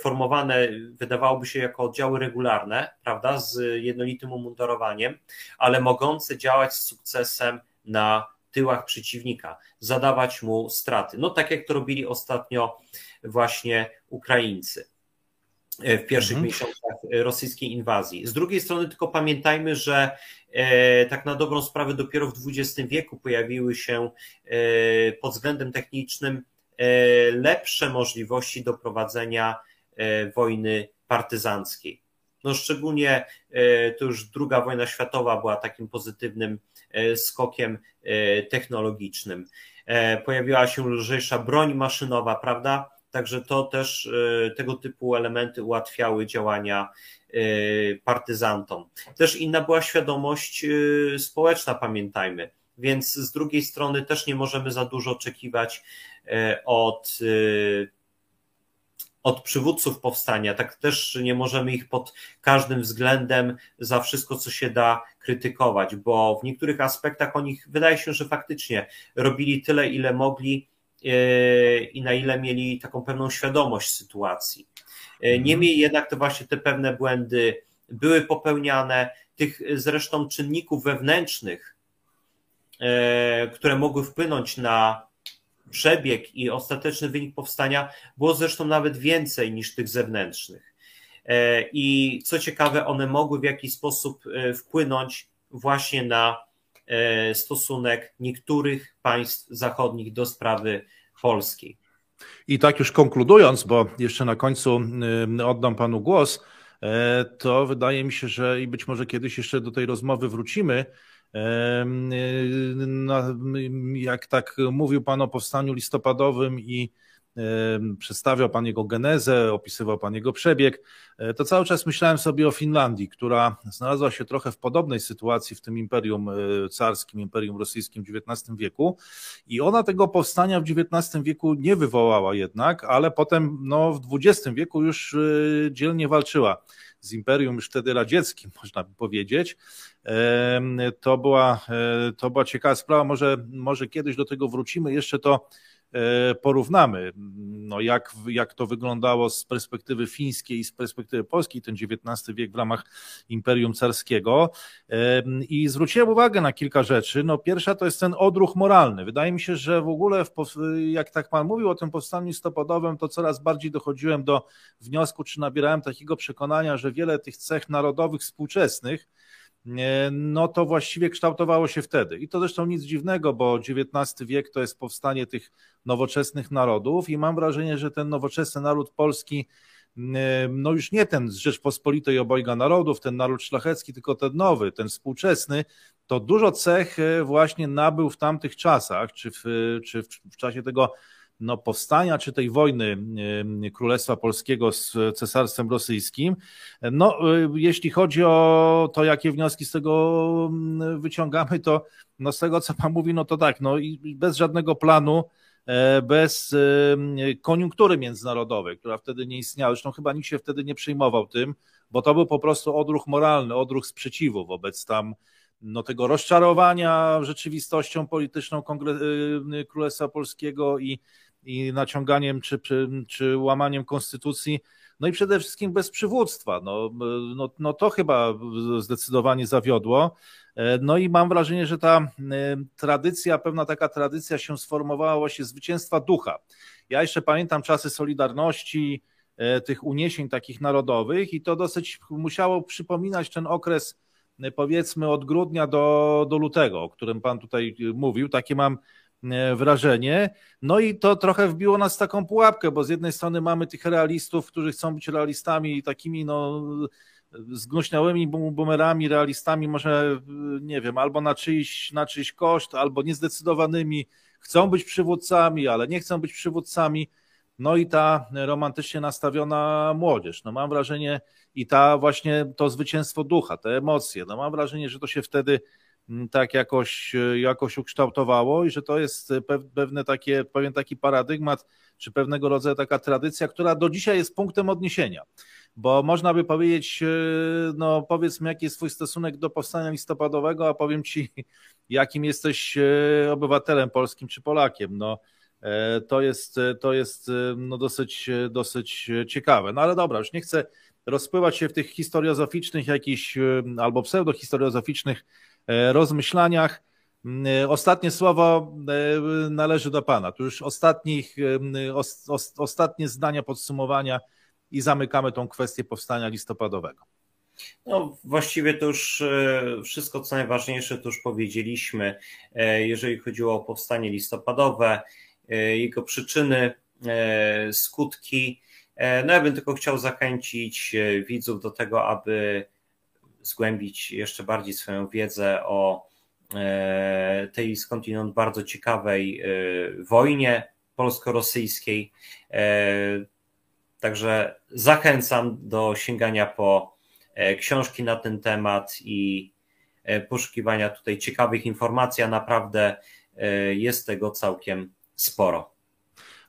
formowane wydawałoby się jako oddziały regularne, prawda, z jednolitym umundurowaniem, ale mogące działać z sukcesem na tyłach przeciwnika, zadawać mu straty. No tak jak to robili ostatnio właśnie Ukraińcy. E, w pierwszych mhm. miesiącach e, rosyjskiej inwazji. Z drugiej strony, tylko pamiętajmy, że e, tak na dobrą sprawę dopiero w XX wieku pojawiły się pod względem technicznym lepsze możliwości do prowadzenia wojny partyzanckiej. No szczególnie to już druga wojna światowa była takim pozytywnym skokiem technologicznym. Pojawiła się lżejsza broń maszynowa, prawda? Także to też e, tego typu elementy ułatwiały działania e, partyzantom. Też inna była świadomość e, społeczna, pamiętajmy. Więc z drugiej strony też nie możemy za dużo oczekiwać od, od przywódców powstania. Tak też nie możemy ich pod każdym względem za wszystko, co się da, krytykować, bo w niektórych aspektach oni wydaje się, że faktycznie robili tyle, ile mogli i na ile mieli taką pewną świadomość sytuacji. E, mhm. Niemniej jednak to właśnie te pewne błędy były popełniane, tych zresztą czynników wewnętrznych, e, które mogły wpłynąć na przebieg i ostateczny wynik powstania, było zresztą nawet więcej niż tych zewnętrznych. I co ciekawe, one mogły w jakiś sposób wpłynąć właśnie na stosunek niektórych państw zachodnich do sprawy polskiej. I tak już konkludując, bo jeszcze na końcu y, oddam panu głos, e, to wydaje mi się, że i być może kiedyś jeszcze do tej rozmowy wrócimy. E, jak tak mówił pan o powstaniu listopadowym i przedstawiał Pan jego genezę, opisywał Pan jego przebieg, e, to cały czas myślałem sobie o Finlandii, która znalazła się trochę w podobnej sytuacji w tym imperium e, carskim, imperium rosyjskim w XIX wieku. I ona tego powstania w XIX wieku nie wywołała jednak, ale potem no, w XX wieku już e, dzielnie walczyła z Imperium już wtedy radzieckim, można by powiedzieć. To była, to była ciekawa sprawa, może, może kiedyś do tego wrócimy, jeszcze to porównamy, no jak, jak to wyglądało z perspektywy fińskiej i z perspektywy polskiej, ten XIX wiek w ramach Imperium Carskiego. E, I zwróciłem uwagę na kilka rzeczy. No pierwsza to jest ten odruch moralny. Wydaje mi się, że w ogóle, w, jak tak Pan mówił o tym powstaniu listopadowym, to coraz bardziej dochodziłem do wniosku, czy nabierałem takiego przekonania, że wiele tych cech narodowych współczesnych, no to właściwie kształtowało się wtedy. I to zresztą nic dziwnego, bo XIX wiek to jest powstanie tych nowoczesnych narodów i mam wrażenie, że ten nowoczesny naród polski, no już nie ten z Rzeczpospolitej obojga narodów, ten naród szlachecki, tylko ten nowy, ten współczesny, to dużo cech e, właśnie nabył w tamtych czasach, czy w, czy w czasie tego no, powstania czy tej wojny Królestwa Polskiego z Cesarstwem Rosyjskim. No, y, jeśli chodzi o to, jakie wnioski z tego wyciągamy, to no, z tego, co Pan mówi, no to tak, no i bez żadnego planu, e, bez koniunktury międzynarodowej, która wtedy nie istniała. Zresztą chyba nikt się wtedy nie przejmował tym, bo to był po prostu odruch moralny, odruch sprzeciwu wobec tam no, tego rozczarowania rzeczywistością polityczną y, Królestwa Polskiego i i naciąganiem czy, czy, łamaniem konstytucji, no i przede wszystkim bez przywództwa. No, no, no to chyba zdecydowanie zawiodło. No i mam wrażenie, że ta e, tradycja, pewna taka tradycja się sformowała właśnie zwycięstwa ducha. Ja jeszcze pamiętam czasy Solidarności, e, tych uniesień takich narodowych i to dosyć musiało przypominać ten okres e, powiedzmy od grudnia do, do lutego, o którym Pan tutaj mówił. Takie mam wrażenie. No i to trochę wbiło nas w taką pułapkę, bo z jednej strony mamy tych realistów, którzy chcą być realistami i takimi no zgnuśniałymi bumerami, realistami, może nie wiem, albo na czyjś, na czyjś koszt, albo niezdecydowanymi, chcą być przywódcami, ale nie chcą być przywódcami. No i ta romantycznie nastawiona młodzież. No mam wrażenie, i ta właśnie to zwycięstwo ducha, te emocje, no mam wrażenie, że to się wtedy tak jakoś, e, jakoś ukształtowało i że to jest pewne takie, pewien taki paradygmat, czy pewnego rodzaju taka tradycja, która do dzisiaj jest punktem odniesienia. Bo można by powiedzieć, e, no powiedzmy, jaki jest swój stosunek do powstania listopadowego, a powiem ci, jakim jesteś e, obywatelem polskim czy Polakiem. No, to jest, to jest no, dosyć, dosyć ciekawe. No ale dobra, już nie chcę rozpływać się w tych historiozoficznych jakichś albo pseudohistoriozoficznych E, rozmyślaniach. Mm, e, ostatnie słowo e, należy do Pana. Tu już ostatnich, ostatnie zdania podsumowania i zamykamy tą kwestię powstania listopadowego. No, właściwie to już wszystko, co najważniejsze, to już powiedzieliśmy, jeżeli chodziło o powstanie listopadowe, jego przyczyny, skutki. No, ja bym tylko chciał zachęcić widzów do tego, aby zgłębić jeszcze bardziej swoją wiedzę o e, tej skądinąd bardzo ciekawej e, wojnie polsko-rosyjskiej. E, także zachęcam do sięgania po książki na ten temat i poszukiwania tutaj ciekawych informacji, a naprawdę jest tego całkiem sporo.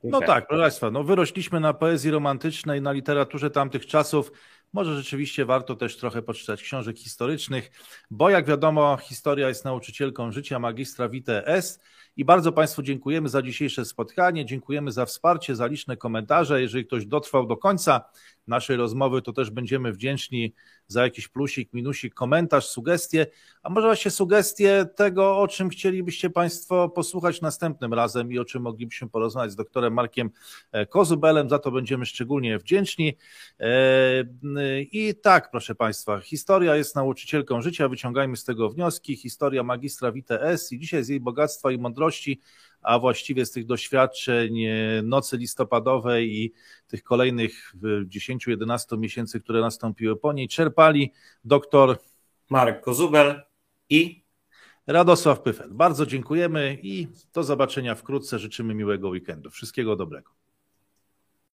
No tak, proszę Państwa, no wyrośliśmy na poezji romantycznej, na literaturze tamtych czasów. Może rzeczywiście warto też trochę poczytać książek historycznych, bo jak wiadomo, historia jest nauczycielką życia magistra Vitae S. I bardzo Państwu dziękujemy za dzisiejsze spotkanie, dziękujemy za wsparcie, za liczne komentarze. Jeżeli ktoś dotrwał do końca naszej rozmowy, to też będziemy wdzięczni za jakiś plusik, minusik, komentarz, sugestie, a może właśnie sugestie tego, o czym chcielibyście Państwo posłuchać następnym razem i o czym moglibyśmy porozmawiać z doktorem Markiem e, Kozubelem. Za to będziemy szczególnie wdzięczni. E, I tak, proszę Państwa, historia jest nauczycielką życia, wyciągajmy z tego wnioski. Historia magistra Vitae S i dzisiaj z jej bogactwa i mądrości a właściwie z tych doświadczeń e, nocy listopadowej i tych kolejnych 10-11 miesięcy, które nastąpiły po niej, czerpali doktor Marek Kozubel i Radosław Pyfel. Bardzo dziękujemy i do zobaczenia wkrótce. Życzymy miłego weekendu. Wszystkiego dobrego.